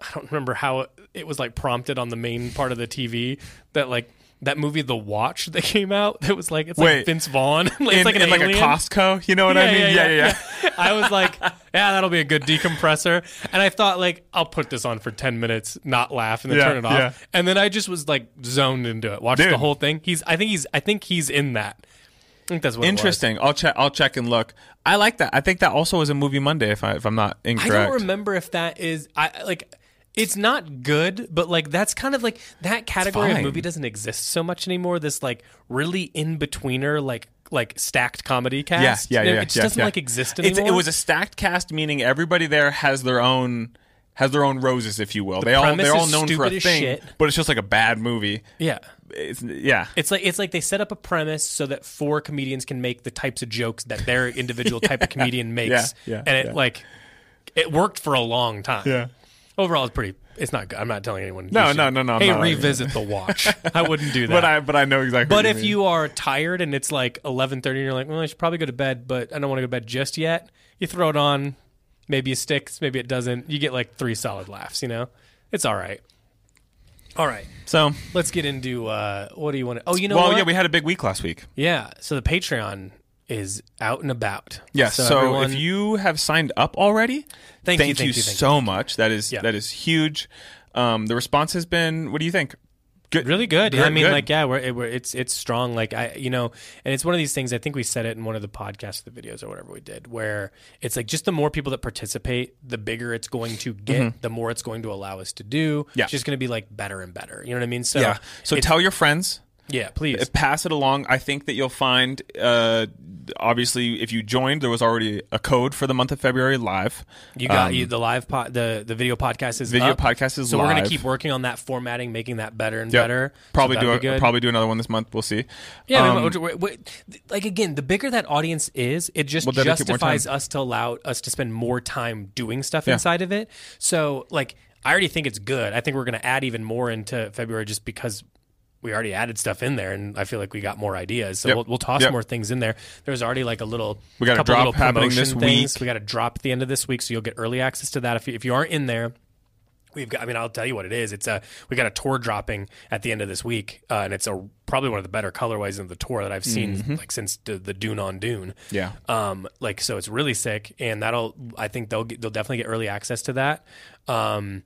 I don't remember how it, it was like prompted on the main part of the TV that like. That movie, The Watch, that came out, that was like it's Wait. like Vince Vaughn, <laughs> it's in, like an in like a. Costco, you know what I mean? Yeah, yeah. yeah. I was like, <laughs> yeah, that'll be a good decompressor. And I thought, like, I'll put this on for 10 minutes, not laugh, and then Yeah, turn it off. yeah. And then I just was like zoned into it. Watched Dude. the whole thing. He's, I think he's, I think he's in that. I think that's what it was. Interesting. I'll check. I'll check and look. I like that. I think that also was a movie Monday. If I if I'm not incorrect, I don't remember if that is, I like, it's not good, but like that's kind of like that category of fine. movie doesn't exist so much anymore. This like really in betweener, like like stacked comedy cast. yeah, yeah. It yeah, just yeah, doesn't yeah. like exist It's- anymore. it was a stacked cast, meaning everybody there has their own has their own roses, if you will. they all premise they're all is known for stupid a as thing, shit. but it's just like a bad movie. yeah. It's, yeah. It's like it's like they set up a premise so that four comedians can make the types of jokes that their individual type of <laughs> comedian makes, Yeah, yeah, and it yeah. like it worked for a long time. Yeah. Overall, it's pretty. It's not good. I'm not telling anyone. No, no, no, no, Hey, revisit the watch. <laughs> I wouldn't do that. But I but I know exactly. But if mean. you are tired and it's like 11:30 and you're like, well, I should probably go to bed, but I don't want to go to bed just yet. You throw it on. Maybe it sticks. Maybe it doesn't. You get like three solid laughs. You know, it's all right. All right. so Let's get into uh, what do you want to? Oh, you know well, what? yeah, we had a big week last week. Yeah, so the Patreon is out and about. Yes. So, everyone- if you have signed up already, Thank you, thank, thank you, you, thank you, so much. That is Yeah. that is huge. Um, the response has been. What do you think? Good. really good. Good, I mean, good. like, yeah, we're, it, we're it's it's strong. Like, I, you know, and it's one of these things. I think we said it in one of the podcasts, the videos, or whatever we did, where it's like just the more people that participate, the bigger it's going to get, the more it's going to allow us to do. Mm-hmm. Yeah. it's just going to be like better and better. You know what I mean? So, Yeah. So tell your friends. Yeah, please. pass it along. I think that you'll find, uh, obviously, if you joined, there was already a code for the month of February live. You got Um, you the live pod, the the video podcast is Video up. podcast is so we're gonna keep working on that formatting, making that better and Yep. better. Probably that'd do be a, probably do another one this month. We'll see. Yeah, I Um, mean, we- we- like again, the bigger that audience is, it just We'll justifies us to allow us to spend more time doing stuff Yeah. inside of it. So, like, I already think it's good. I think we're going to add even more into February just because we already added stuff in there, and I feel like we got more ideas. So Yep. we'll, we'll toss Yep. more things in there. There's already like a little We got a couple drop little happening this things. week. We got a drop at the end of this week, so you'll get early access to that. If you, if you aren't in there. We've got. I mean, I'll tell you what it is. It's a. We got a tour dropping at the end of this week, uh, and it's a probably one of the better colorways of the tour that I've seen like since the, the Dune on Dune. Mm-hmm. Yeah. Um. Like so, it's really sick, and that'll. I think they'll get, they'll definitely get early access to that. Um.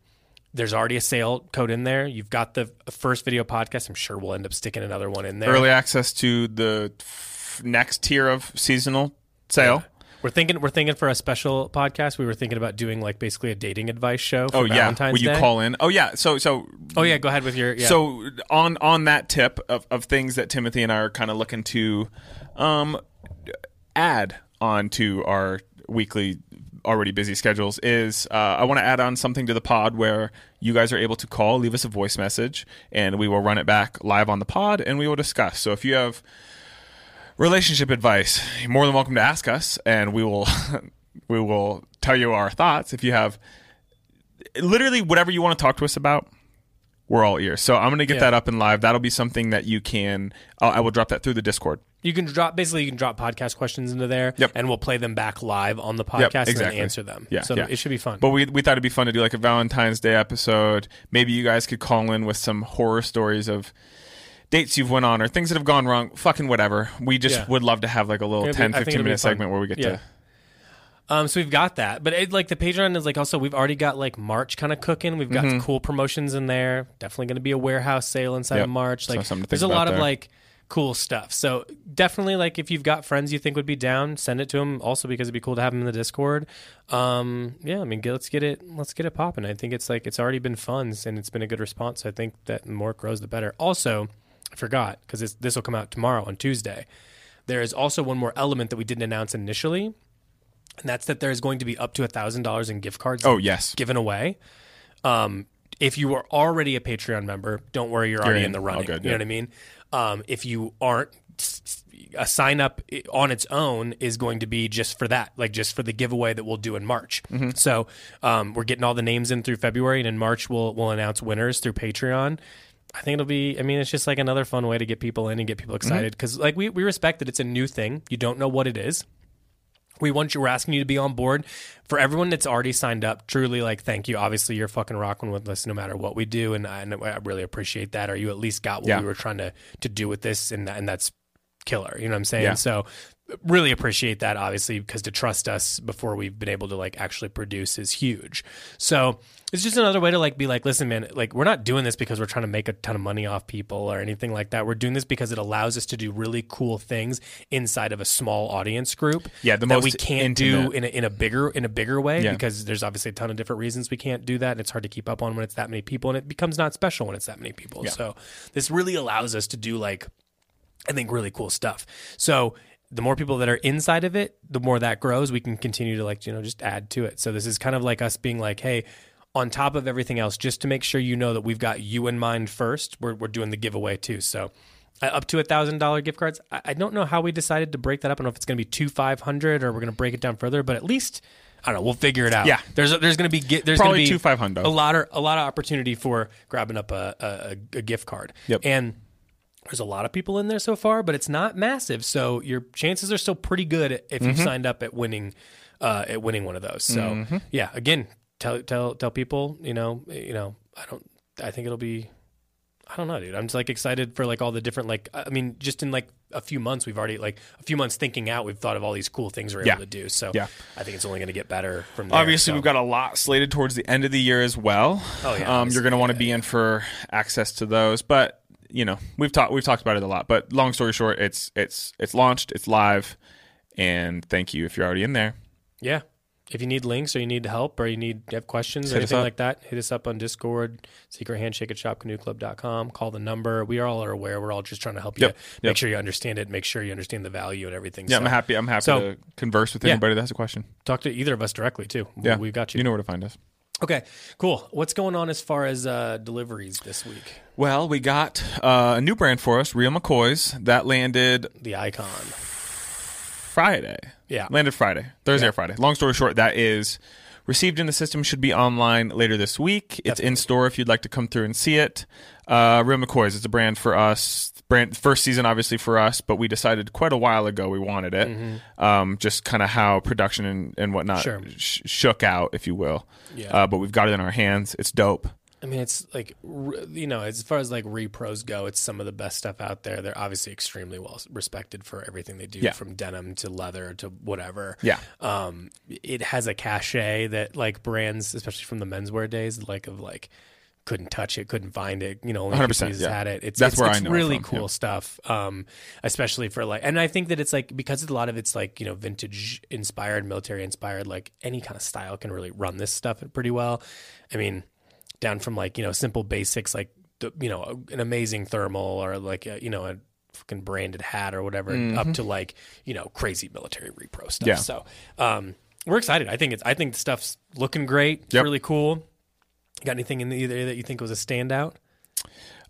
There's already a sale code in there. You've got the first video podcast. I'm sure we'll end up sticking another one in there. early access to the f- next tier of seasonal sale. We're thinking. We're thinking for a special podcast. We were thinking about doing like basically a dating advice show. For Oh yeah, Valentine's will you Day. call in? Oh yeah, so so Oh yeah, go ahead with your. Yeah. So on on that tip of, of things that Timothy and I are kind of looking to um, add on to our weekly already busy schedules is uh, I want to add on something to the pod where you guys are able to call, leave us a voice message, and we will run it back live on the pod and we will discuss. So if you have relationship advice, you're more than welcome to ask us, and we will <laughs> we will tell you our thoughts. If you have literally whatever you want to talk to us about, we're all ears. So I'm gonna get Yeah. that up in live. That'll be something that you can. I'll, I will drop that through the Discord. You can drop basically you can drop podcast questions into there, Yep. and we'll play them back live on the podcast Yep, and exactly. then answer them. Yeah, so yeah. it should be fun. But we we thought it'd be fun to do like a Valentine's Day episode. Maybe you guys could call in with some horror stories of dates you've went on or things that have gone wrong. Fucking whatever. We just Yeah. would love to have like a little It'll be- 10, I 15 minute segment where we get Yeah. to. Um, so we've got that, but it, like the Patreon is like also we've already got like March kind of cooking. We've got cool promotions in there. Definitely going to be a warehouse sale inside Mm-hmm. Yep. of March. Like to there's a lot of like cool stuff. So definitely like if you've got friends you think would be down, send it to them. Also because it'd be cool to have them in the Discord. Um, yeah, I mean get, let's get it let's get it popping. I think it's like it's already been fun and it's been a good response. I think that the more it grows the better. Also, I forgot because this will come out tomorrow on Tuesday. There is also one more element that we didn't announce initially, and that's that there's going to be up to thousand dollars in gift cards. Oh, yes. given away. Um, if you are already a Patreon member, don't worry, you're, already in. in. the running. good, you know what I mean? Um, if you aren't, a sign up on its own is going to be just for that, like just for the giveaway that we'll do in March. Mm-hmm. So um, we're getting all the names in through February, and in March we'll we'll announce winners through Patreon. I think it'll be. I mean, it's just like another fun way to get people in and get people Mm-hmm. excited because, like, we we respect that it's a new thing. You don't know what it is we want you we're asking you to be on board for everyone that's already signed up truly like thank you obviously you're fucking rocking with us no matter what we do and i, and I really appreciate that or you at least got what Yeah. we were trying to to do with this and and that's killer you know what i'm saying Yeah. so really appreciate that obviously because to trust us before we've been able to like actually produce is huge. So it's just another way to like be like listen man like we're not doing this because we're trying to make a ton of money off people or anything like that. We're doing this because it allows us to do really cool things inside of a small audience group Yeah, the that most we can't do in a, in a bigger in a bigger way Yeah. because there's obviously a ton of different reasons we can't do that and it's hard to keep up on when it's that many people and it becomes not special when it's that many people. So this really allows us to do like I think really cool stuff. So the more people that are inside of it, the more that grows, we can continue to like, you know, just add to it. So this is kind of like us being like, hey, on top of everything else, just to make sure you know that we've got you in mind first, we're, we're doing the giveaway too. So uh, up to a thousand dollar gift cards. I, I don't know how we decided to break that up. I don't know if it's going to be two five hundred or we're going to break it down further, but at least I don't know. We'll figure it out. Yeah. there's there's going to be there's Probably going to be two 500. A lot of a lot of opportunity for grabbing up a, a, a gift card. Yep. and there's a lot of people in there so far, but it's not massive. So your chances are still pretty good if Mm-hmm. you've signed up at winning uh, at winning one of those. So Mm-hmm. yeah, again, tell tell tell people, you know, you know, I don't I think it'll be I don't know, dude. I'm just like excited for like all the different like I mean, just in like a few months we've already like a few months thinking out, we've thought of all these cool things we're Yeah. able to do. So Yeah. I think it's only going to get better from there. Obviously, So- we've got a lot slated towards the end of the year as well. Oh, yeah, um, you're going to want to be in for access to those, but you know we've talked we've talked about it a lot. But long story short, it's it's it's launched, it's live, and thank you if you're already in there. Yeah. If you need links or you need help or you need have questions or Hit us anything like that, hit us up on Discord, secret handshake at shopcanoeclub.com. Call the number. We all are aware. We're all just trying to help you Yep. make Yep. sure you understand it, make sure you understand the value and everything. Yeah, So I'm happy. I'm happy so- to converse with Yeah. anybody that has a question. talk to either of us directly too. Yeah, We've got you. You know where to find us. Okay, cool. What's going on as far as uh, deliveries this week? Well, we got uh, a new brand for us, Real McCoys, that landed The icon. Friday. Yeah. Landed Friday. Thursday Yeah. or Friday. Long story short, that is received in the system, should be online later this week. It's in store if you'd like to come through and see it. Uh, Real McCoys is a brand for us. Brand first season, obviously for us, but we decided quite a while ago we wanted it. Um, just kind of how production and, and whatnot Sure. sh- shook out, if you will. Yeah. Uh, but we've got it in our hands. It's dope. I mean, it's like you know, as far as like repros go, it's some of the best stuff out there. They're obviously extremely well respected for everything they do, Yeah. from denim to leather to whatever. Yeah. um, it has a cachet that like brands, especially from the menswear days, like of like couldn't touch it, couldn't find it. You know, only 100%, pieces yeah. had it. It's That's it's, where I it's know it really from, cool yeah. stuff. Um, especially for like, and I think that it's like because a lot of it's like you know vintage inspired, military inspired. Like any kind of style can really run this stuff pretty well. I mean, down from like you know simple basics like the, you know an amazing thermal or like a, you know a fucking branded hat or whatever up to like you know crazy military repro stuff. Yeah. So um, we're excited. I think it's I think the stuff's looking great. It's Yep. really cool. Got anything in the there that you think was a standout?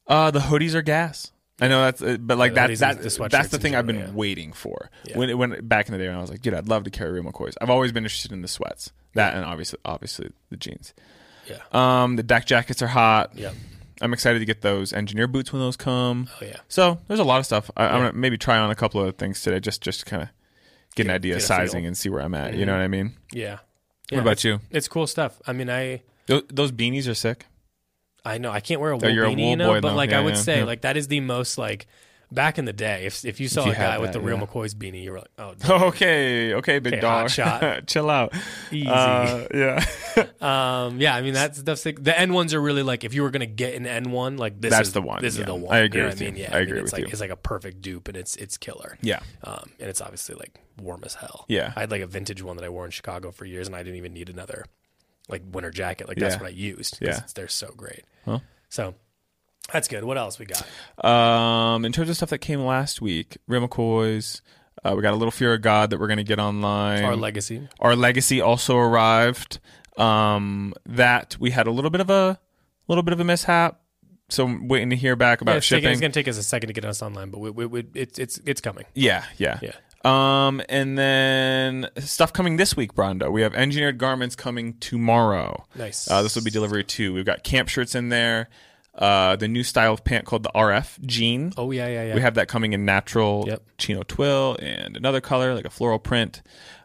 Uh, the hoodies are gas. I know that's, uh, but like Yeah, that, that the that's the in thing I've been yeah. waiting for. Yeah. When when back in the day when I was like, dude, I'd love to carry real McCoys. I've always been interested in the sweats, that and obviously obviously the jeans. Yeah. Um, the deck jackets are hot. Yep. I'm excited to get those engineer boots when those come. Oh, yeah. So there's a lot of stuff. I, I'm gonna maybe try on a couple of things today, just just to kind of get, an idea of get feel. Mm-hmm. sizing and see where I'm at. You know what I mean? Yeah. What about you? It's cool stuff. I mean, I those beanies are sick. I know I can't wear a wool you're a beanie, wool you know, boy, but though. like Yeah, I would yeah, say, yeah. like that is the most like back in the day. If if you saw If you a guy had with the real. McCoy's beanie, you were like, oh, <laughs> dude. Okay, okay, big Okay, dog. hot shot. <laughs> Chill out. Easy. Uh, yeah. <laughs> Um, yeah, I mean that's stuff's like, the N ones are really like if you were gonna get an N one, like this That's is the one, This is the one. I agree you know with I mean? you. Yeah, I mean, agree it's with like you. it's like a perfect dupe, and it's it's killer. yeah. Um, and it's obviously like warm as hell. Yeah. I had like a vintage one that I wore in Chicago for years, and I didn't even need another like winter jacket. Like that's Yeah. what I used. 'cause Yeah. it's- they're so great. Well. So that's good. What else we got? Um, in terms of stuff that came last week, Real McCoys. Uh, we got a little Fear of God that we're going to get online. Our legacy. Our legacy also arrived. Um, that we had a little bit of a little bit of a mishap. So I'm waiting to hear back about Yeah, it's, taking, shipping. it's gonna take us a second to get us online, but we, we, we, it's it's it's coming. Yeah, yeah, Yeah. Um, and then stuff coming this week, Brando. We have engineered garments coming tomorrow. Nice. Uh, this will be delivery two. We've got camp shirts in there. Uh, the new style of pant called the RF jean. Oh yeah, yeah, yeah. We have that coming in natural Yep. chino twill and another color like a floral print.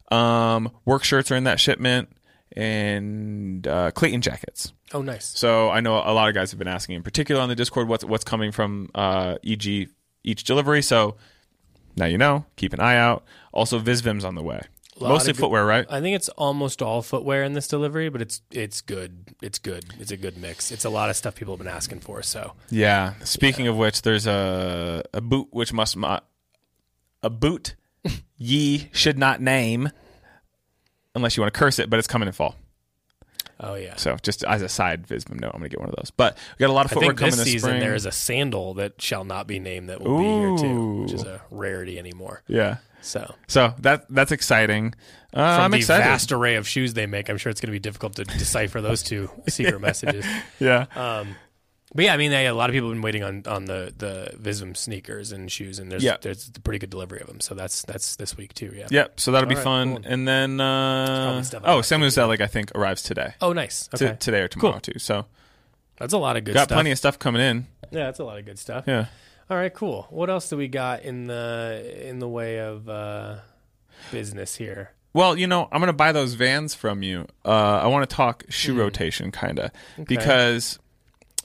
Um, work shirts are in that shipment and uh, Clayton jackets. oh nice. So I know a lot of guys have been asking, in particular on the Discord, what's what's coming from uh, EG each delivery. So now you know. Keep an eye out. Also, Visvim's on the way. Mostly good- footwear, right? I think it's almost all footwear in this delivery, but it's it's good. It's good. It's a good mix. It's a lot of stuff people have been asking for. So Yeah. Speaking of which, there's a a boot which must not a boot <laughs> ye should not name unless you want to curse it, but it's coming in fall. Oh yeah. So just as a side Visvim note, I'm gonna get one of those. But we got a lot of I footwear think coming this this season spring. there is a sandal that shall not be named that will be here too, which is a rarity anymore. yeah. So So that that's exciting. Uh, from I'm the excited. vast array of shoes they make, I'm sure it's going to be difficult to decipher those two secret <laughs> messages. yeah. Um, but yeah, I mean, they, a lot of people have been waiting on, on the the Visvim sneakers and shoes, and there's Yeah. there's a pretty good delivery of them. So that's that's this week too. Yeah. Yep. So that'll be All right, fun. cool. And then uh, probably stuff I'm oh, not Samuel Zelig I think arrives today. Oh, nice. T- Okay. today or tomorrow Cool. too. So That's a lot of good stuff. got stuff. plenty of stuff coming in. yeah, that's a lot of good stuff. Yeah. All right, cool. What else do we got in the in the way of uh, business here? Well, you know, I'm gonna buy those vans from you. Uh, I want to talk shoe Hmm. rotation, kind of, because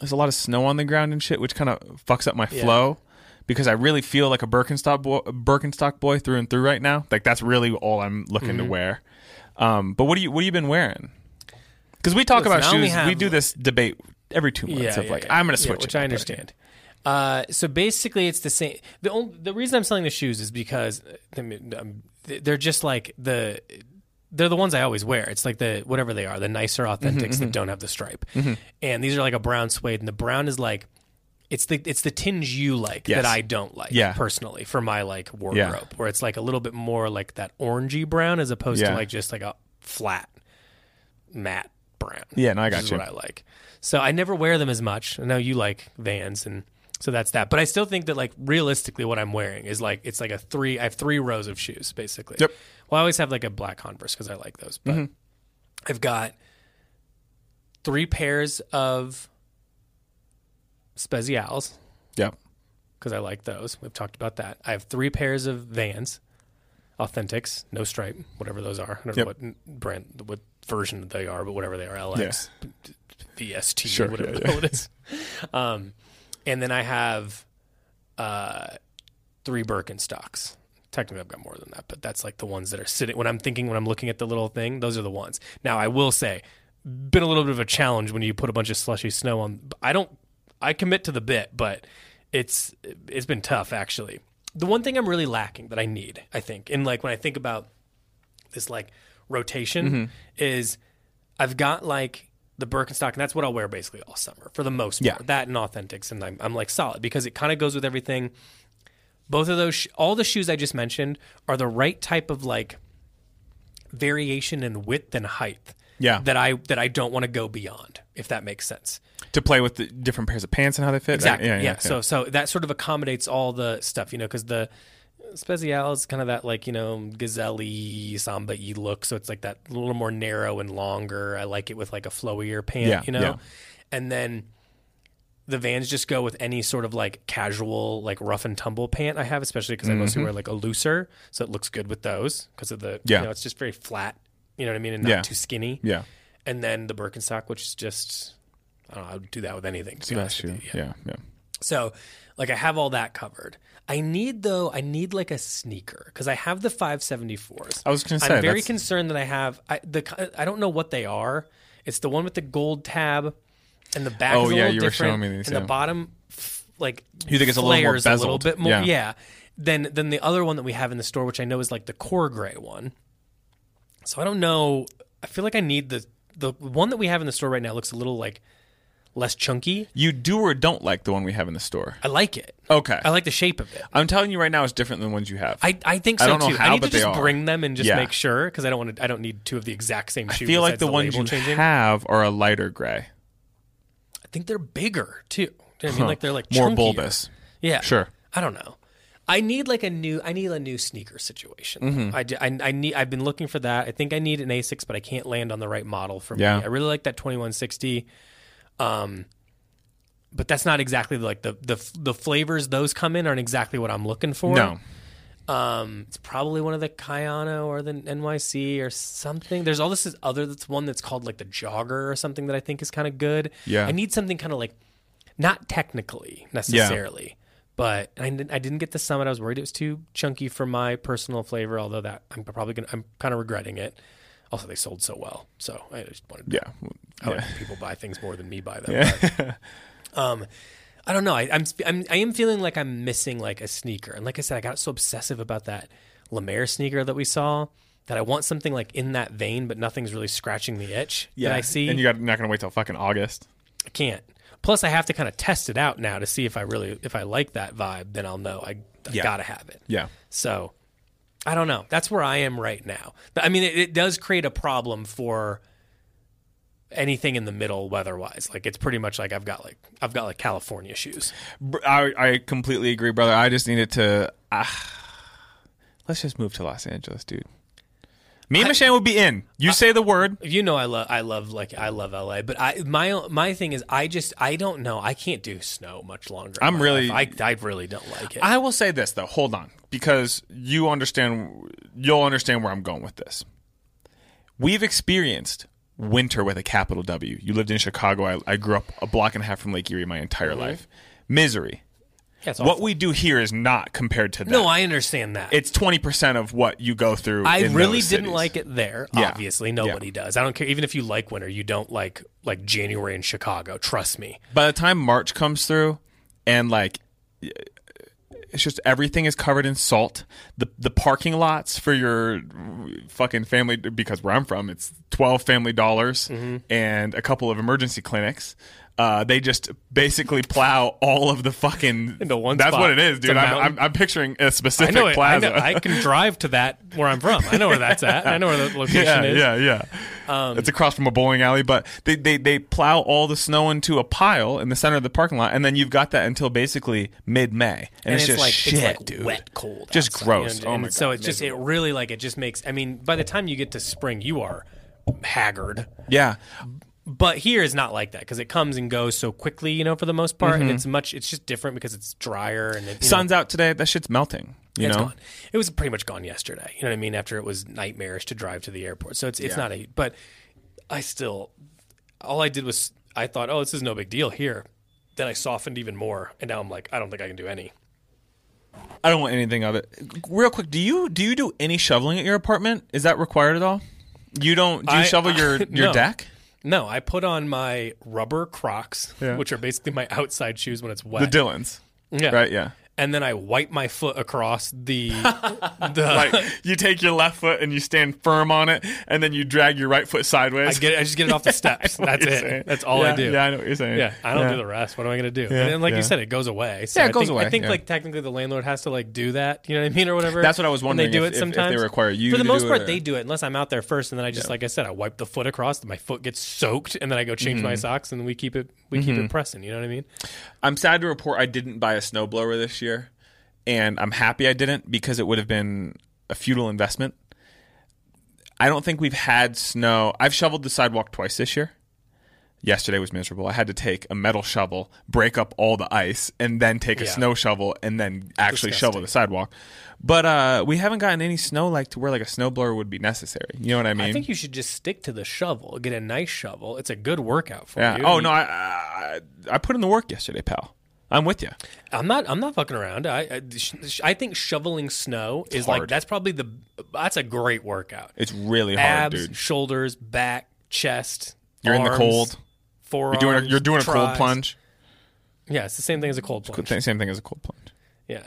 there's a lot of snow on the ground and shit, which kind of fucks up my Yeah. flow. Because I really feel like a Birkenstock boy, Birkenstock boy through and through right now. Like that's really all I'm looking Mm-hmm. to wear. Um, but what do you what have you been wearing? Because we talk Listen, about shoes, we have- do this debate every two months of like I'm gonna switch, which I understand. Uh, so basically, it's the same. The only, the reason I'm selling the shoes is because I mean, um, they're just like the they're the ones I always wear. It's like the whatever they are, the nicer Mm-hmm, authentics that don't have the stripe. And these are like a brown suede, and the brown is like it's the it's the tinge you like Yes. that I don't like Yeah. personally for my like wardrobe, where it's like a little bit more like that orangey brown as opposed Yeah. to like just like a flat matte brown. Yeah, no, I got you. what I like. So I never wear them as much. I know you like Vans, and so that's that. But I still think that like realistically, what I'm wearing is like it's like a three. I have three rows of shoes basically. Yep. Well, I always have like a black Converse because I like those, but Mm-hmm. I've got three pairs of Spezials Yep. because I like those. We've talked about that. I have three pairs of Vans, Authentics, no stripe, whatever those are. I don't Yep. know what brand, what version they are, but whatever they are, LX, VST, Sure, whatever yeah, the hell it is. Um, and then I have uh, three Birkenstocks. Technically, I've got more than that, but that's like the ones that are sitting. When I'm thinking, when I'm looking at the little thing, those are the ones. Now, I will say, been a little bit of a challenge when you put a bunch of slushy snow on. I don't, I commit to the bit, but it's it's been tough actually. The one thing I'm really lacking that I need, I think, and like when I think about this like rotation, Mm-hmm. is I've got like the Birkenstock, and that's what I'll wear basically all summer for the most Yeah. part. That and Authentics, and I'm, I'm like solid because it kind of goes with everything. Both of those, sh- all the shoes I just mentioned, are the right type of like variation in width and height. Yeah. that I that I don't want to go beyond, if that makes sense. To play with the different pairs of pants and how they fit. Exactly. Yeah. Yeah. So so that sort of accommodates all the stuff, you know, because the Spezial is kind of that like you know gazelle samba y look, so it's like that a little more narrow and longer. I like it with like a flowier pant, Yeah, you know, yeah. and then the Vans just go with any sort of like casual, like rough and tumble pant I have, especially because I mostly mm-hmm. wear like a looser, so it looks good with those because of the Yeah. you know it's just very flat. You know what I mean, and not Yeah. too skinny. Yeah. And then the Birkenstock, which is just I don't know, I would do that with anything. To be honest Smash with you. you. Yeah. Yeah. So, like, I have all that covered. I need though. I need like a sneaker because I have the 574s. I was gonna say, I'm very that's- concerned that I have. I the I don't know what they are. It's the one with the gold tab, and the back. Oh, is a yeah, little you were different, showing me these, And yeah. the bottom, f- like, You think it's a little more flares a little bit more. Yeah. Yeah. Than than the other one that we have in the store, which I know is like the core gray one. So I don't know. I feel like I need the the one that we have in the store right now looks a little like less chunky. You do or don't like the one we have in the store. I like it. Okay. I like the shape of it. I'm telling you right now, it's different than the ones you have. I, I think I so don't know too. how, I need but to just bring them and just Yeah. make sure because I don't want to. I don't need two of the exact same shoes. I feel like besides the ones you changing. have are a lighter gray, I think they're bigger too. You know I mean? Like they're like more chunkier. bulbous. Yeah, Sure. I don't know. I need like a new. I need a new sneaker situation. Mm-hmm. I, I, I need. I've been looking for that. I think I need an Asics, but I can't land on the right model for Yeah. me. I really like that twenty one sixty. Um, but that's not exactly like the the the flavors those come in aren't exactly what I'm looking for. No. Um, it's probably one of the Kayano or the NYC or something. There's all this other that's one that's called like the Jogger or something that I think is kind of good. Yeah. I need something kind of like not technically necessarily, but I didn't, I didn't get the Summit. I was worried it was too chunky for my personal flavor. Although that I'm probably gonna I'm kind of regretting it. Also, they sold so well, so I just wanted Yeah. I Yeah. people buy things more than me buy them. but, <laughs> um, I don't know. I, I'm, I'm I am feeling like I'm missing like a sneaker, and like I said, I got so obsessive about that Lemaire sneaker that we saw that I want something like in that vein, but nothing's really scratching the itch that I see. And you got not going to wait till fucking August. I can't. Plus, I have to kind of test it out now to see if I really if I like that vibe. Then I'll know I, I Yeah. gotta have it. Yeah. So I don't know. That's where I am right now. But, I mean, it, it does create a problem for anything in the middle weather-wise. Like it's pretty much like I've got like I've got like California shoes. I, I completely agree, brother. I just needed to. ah, let's just move to Los Angeles, dude. Me and Michelle would be in. You say the word. You know, I love I love like I love LA, but I my my thing is I just I don't know. I can't do snow much longer. I'm really- life. I I really don't like it. I will say this though. Hold on, because you understand. You'll understand where I'm going with this. We've experienced winter with a capital W. You lived in Chicago. I, I grew up a block and a half from Lake Erie my entire Mm-hmm. life. Misery. Yeah, What awful. we do here is not compared to that. no, I understand that. it's twenty percent of what you go through. I really didn't cities. like it there. Yeah. Obviously, nobody does. I don't care. Even if you like winter, you don't like like January in Chicago. Trust me. by the time March comes through and like it's just everything is covered in salt. The the parking lots for your fucking family because where I'm from it's 12 family dollars Mm-hmm. and a couple of emergency clinics. Uh, they just basically plow all of the fucking Into one That's spot. what it is, dude. I'm. I'm, I'm picturing a specific know it. I, plaza. know, I can drive to that where I'm from. I know where that's at. I know where the <laughs> location yeah, is. Um, yeah, yeah. it's across from a bowling alley, but they, they they plow all the snow into a pile in the center of the parking lot, and then you've got that until basically mid May, and, and it's, it's, just like shit, it's like dude. wet cold, just outside, gross. you know, oh and my so God, it's just it really like it just makes. I mean, by the time you get to spring, you are haggard. yeah. But here is not like that because it comes and goes so quickly, you know, for the most part, Mm-hmm. and it's much. It's just different because it's drier and it, you know, Sun's out today. That shit's melting. You know, gone. It was pretty much gone yesterday. You know what I mean? After it was nightmarish to drive to the airport, so it's it's Yeah. not a. But I still, all I did was I thought, oh, this is no big deal here. Then I softened even more, and now I'm like, I don't think I can do any. I don't want anything of it. Real quick, do you do you do any shoveling at your apartment? Is that required at all? You don't? Do you I- shovel <laughs> your your no. deck? No, I put on my rubber Crocs, Yeah. which are basically my outside shoes when it's wet. The. Dylans, yeah. right? Yeah. And then I wipe my foot across the <laughs> the. Like you take your left foot and you stand firm on it, and then you drag your right foot I sideways. get. I just get it off the <laughs> steps. I That's it. saying. That's all Yeah, I do. Yeah, I know what you're saying. Yeah, I don't Yeah. do the rest. What am I going to do? Yeah, and then, like you said, it goes away. So Yeah, it I goes think, away, I think like technically the landlord has to like do that. You know what I mean, or whatever. That's what I was When they do if- it sometimes. if they require you For the most it part, or- they do it unless I'm out there first, and then I just like I said, I wipe the foot across. My foot gets soaked, and then I go change Mm-hmm. my socks, and we keep it we keep it pressing. You know what I mean? I'm sad to report I didn't buy a snowblower this year, and I'm happy I didn't because it would have been a futile investment. I don't think we've had snow. I've shoveled the sidewalk twice this year. Yesterday was miserable. I had to take a metal shovel, break up all the ice, and then take a Yeah. snow shovel and then actually shovel the sidewalk. But uh, we haven't gotten any snow like to where like a snowblower would be necessary. You know what I mean? I think you should just stick to the shovel. Get a nice shovel. It's a good workout for yeah. you. Oh no, I, I I put in the work yesterday, pal. I'm with you. I'm not. I'm not fucking around. I I, sh- I think shoveling snow is like that's probably the that's a great workout. It's really hard, Abs, dude. shoulders, back, chest. You're in the arms, cold. Forearms. You're doing a, you're doing a cold tries. plunge. Yeah, it's the same thing as a cold plunge. Same same thing as a cold plunge. Yeah.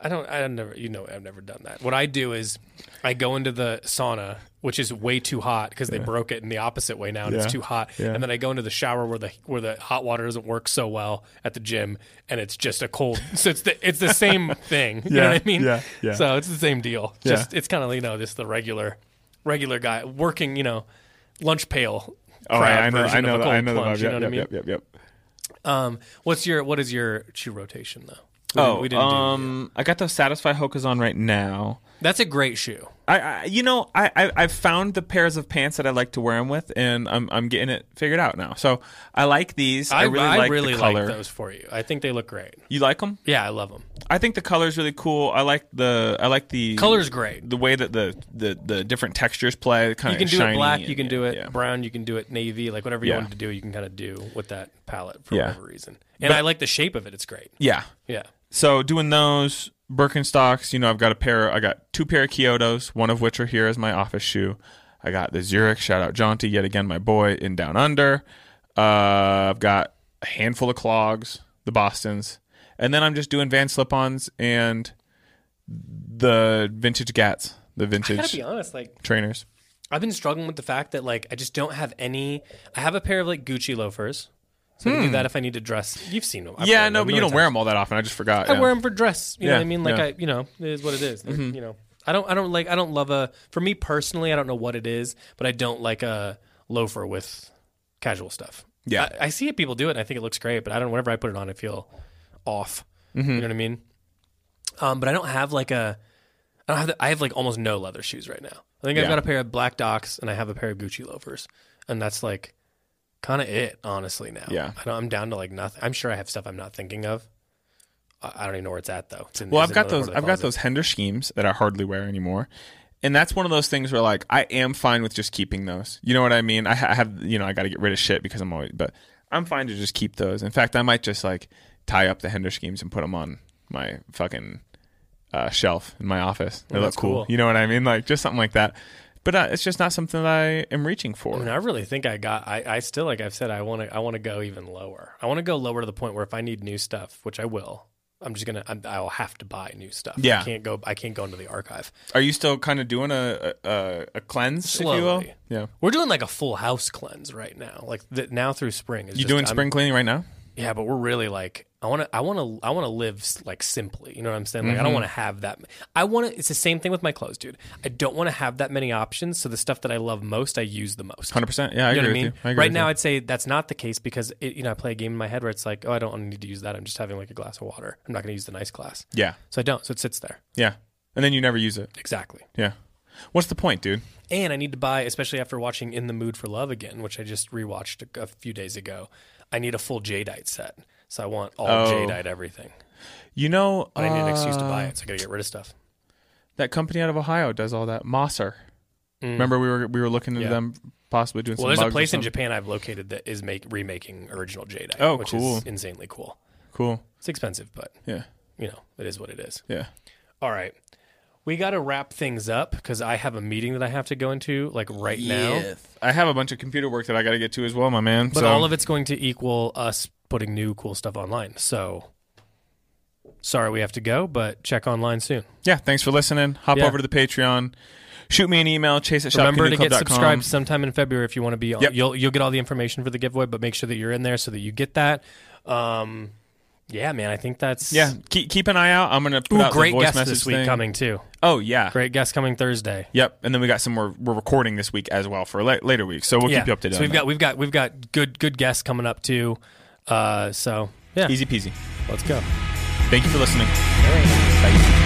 I don't I never you know I've never done that. What I do is I go into the sauna, which is way too hot because they broke it in the opposite way now and Yeah. it's too hot. Yeah. And then I go into the shower where the where the hot water doesn't work so well at the gym and it's just a cold <laughs> so it's the it's the same <laughs> thing. You know what I mean? yeah, yeah. So it's the same deal. Yeah. Just it's kind of you know just the regular regular guy working, you know, lunch pail. Oh, I, I know, I know, I know plunge, vibe. You Yep, know what yep, I mean? yep, yep, yep. Um, what's your what is your shoe rotation though? We Oh, didn't- we didn't do um, I got those Satisfy Hokas on right now. that's a great shoe. I, I you know, I, I I've found the pairs of pants that I like to wear them with, and I'm I'm getting it figured out now. So I like these. I, really like the color. those for you. I think they look great. You like them? Yeah, I love them. I think the color's really cool. I like the I like the Color's great. The way that the the, the different textures play. Kind of You of can do it black, and- you can do it yeah. brown, you can do it navy, like whatever you Yeah. want to do, you can kind of do with that palette for Yeah. whatever reason. And I like the shape of it. It's great. Yeah. Yeah. So doing those Birkenstocks, you know, I've got a pair. I got two pair of Kyotos, one of which are here as my office shoe. I got the Zurich. Shout out Jaunty, yet again, my boy in Down Under. Uh, I've got a handful of clogs, the Boston's, and then I'm just doing Van Slip-ons and the vintage Gats, the I gotta vintage be honest, like trainers. I've been struggling with the fact that like I just don't have any. I have a pair of like Gucci loafers, so I can do that if I need to dress. You've seen them. I've Hmm. yeah, no, them but you don't wear them all that often. I just forgot. I yeah. wear them for dress. You know what I mean? Like yeah. I, you know, it is what it is. They're, You know, I don't, I don't like, I don't love a. For me personally, I don't know what it is, but I don't like a loafer with casual stuff. Yeah. I, I see people do it, and I think it looks great, but I don't. Whenever I put it on, I feel off. You know what I mean? Um, but I don't have like a. I don't have. The, I have like almost no leather shoes right now. I think I've got a pair of black docs and I have a pair of Gucci loafers, and that's like kind of it, honestly. Now, Yeah. I don't, I'm down to like nothing. I'm sure I have stuff I'm not thinking of. I I don't even know where it's at though. It's in, Well, I've got those. I've the got those Hender schemes that I hardly wear anymore, and that's one of those things where like I am fine with just keeping those. You know what I mean? I, ha- I have you know I got to get rid of shit because I'm always, but I'm fine to just keep those. In fact, I might just like tie up the Hender schemes and put them on my fucking uh, shelf in my office. They Well, look cool. cool. You know what I mean? Like just something like that. But uh, it's just not something that I am reaching for. I mean, I really think I got. I, I still, like I've said, I want to. I want to go even lower. I want to go lower to the point where if I need new stuff, which I will, I'm just gonna. I'm, I'll have to buy new stuff. Yeah. I can't go. I can't go into the archive. Are you still kind of doing a a, a cleanse, if you will? Slowly. Yeah. We're doing like a full house cleanse right now. Like the, now through spring. Is You just- doing I'm- spring cleaning right now? Yeah, but we're really like I want to I want to I want to live like simply. You know what I'm saying? Like I don't mm-hmm. want to have that I want to it's the same thing with my clothes, dude. I don't want to have that many options, so the stuff that I love most I use the most. Hundred percent. Yeah, I You know agree I with mean? you. I agree right now you. I'd say that's not the case because it, you know I play a game in my head where it's like, oh, I don't need to use that. I'm just having like a glass of water. I'm not going to use the nice glass. yeah, So I don't. So it sits there. yeah, and then you never use it. Exactly. Yeah. What's the point, dude? And I need to buy, especially after watching In the Mood for Love again, which I just rewatched a, a few days ago. I need a full jadeite set. So I want all Oh. jadeite everything. You know, But I need an excuse to uh, buy it, so I got to get rid of stuff. that company out of Ohio does all that. Mosser. Remember we were we were looking into Mm. Yeah. them possibly doing. Well, there's a place in. Japan I've located that is make remaking original jadeite. Oh, which cool. is insanely cool. Cool. It's expensive, but Yeah. you know it is what it is. Yeah. All right, we got to wrap things up because I have a meeting that I have to go into like right now. I have a bunch of computer work that I got to get to as well, my man. But so, all of it's going to equal us putting new cool stuff online. So sorry we have to go, but check online soon. yeah. Thanks for listening. Hop Yeah. over to the Patreon. Shoot me an email. Chase at Remember to get subscribed sometime in February if you want to be on. Yep. You'll you'll get all the information for the giveaway, but make sure that you're in there so that you get that. Um, yeah, man, I think that's Yeah. Keep keep an eye out. I'm gonna put Ooh, out great the voice guest message this week thing. coming too. Oh yeah. Great guest coming Thursday. Yep. And then we got some more. We're recording this week as well for la- later weeks. So we'll yeah. keep you updated. So we've that. got we've got we've got good good guests coming up too. Uh, so yeah, easy peasy. let's go. Thank you for listening. Bye.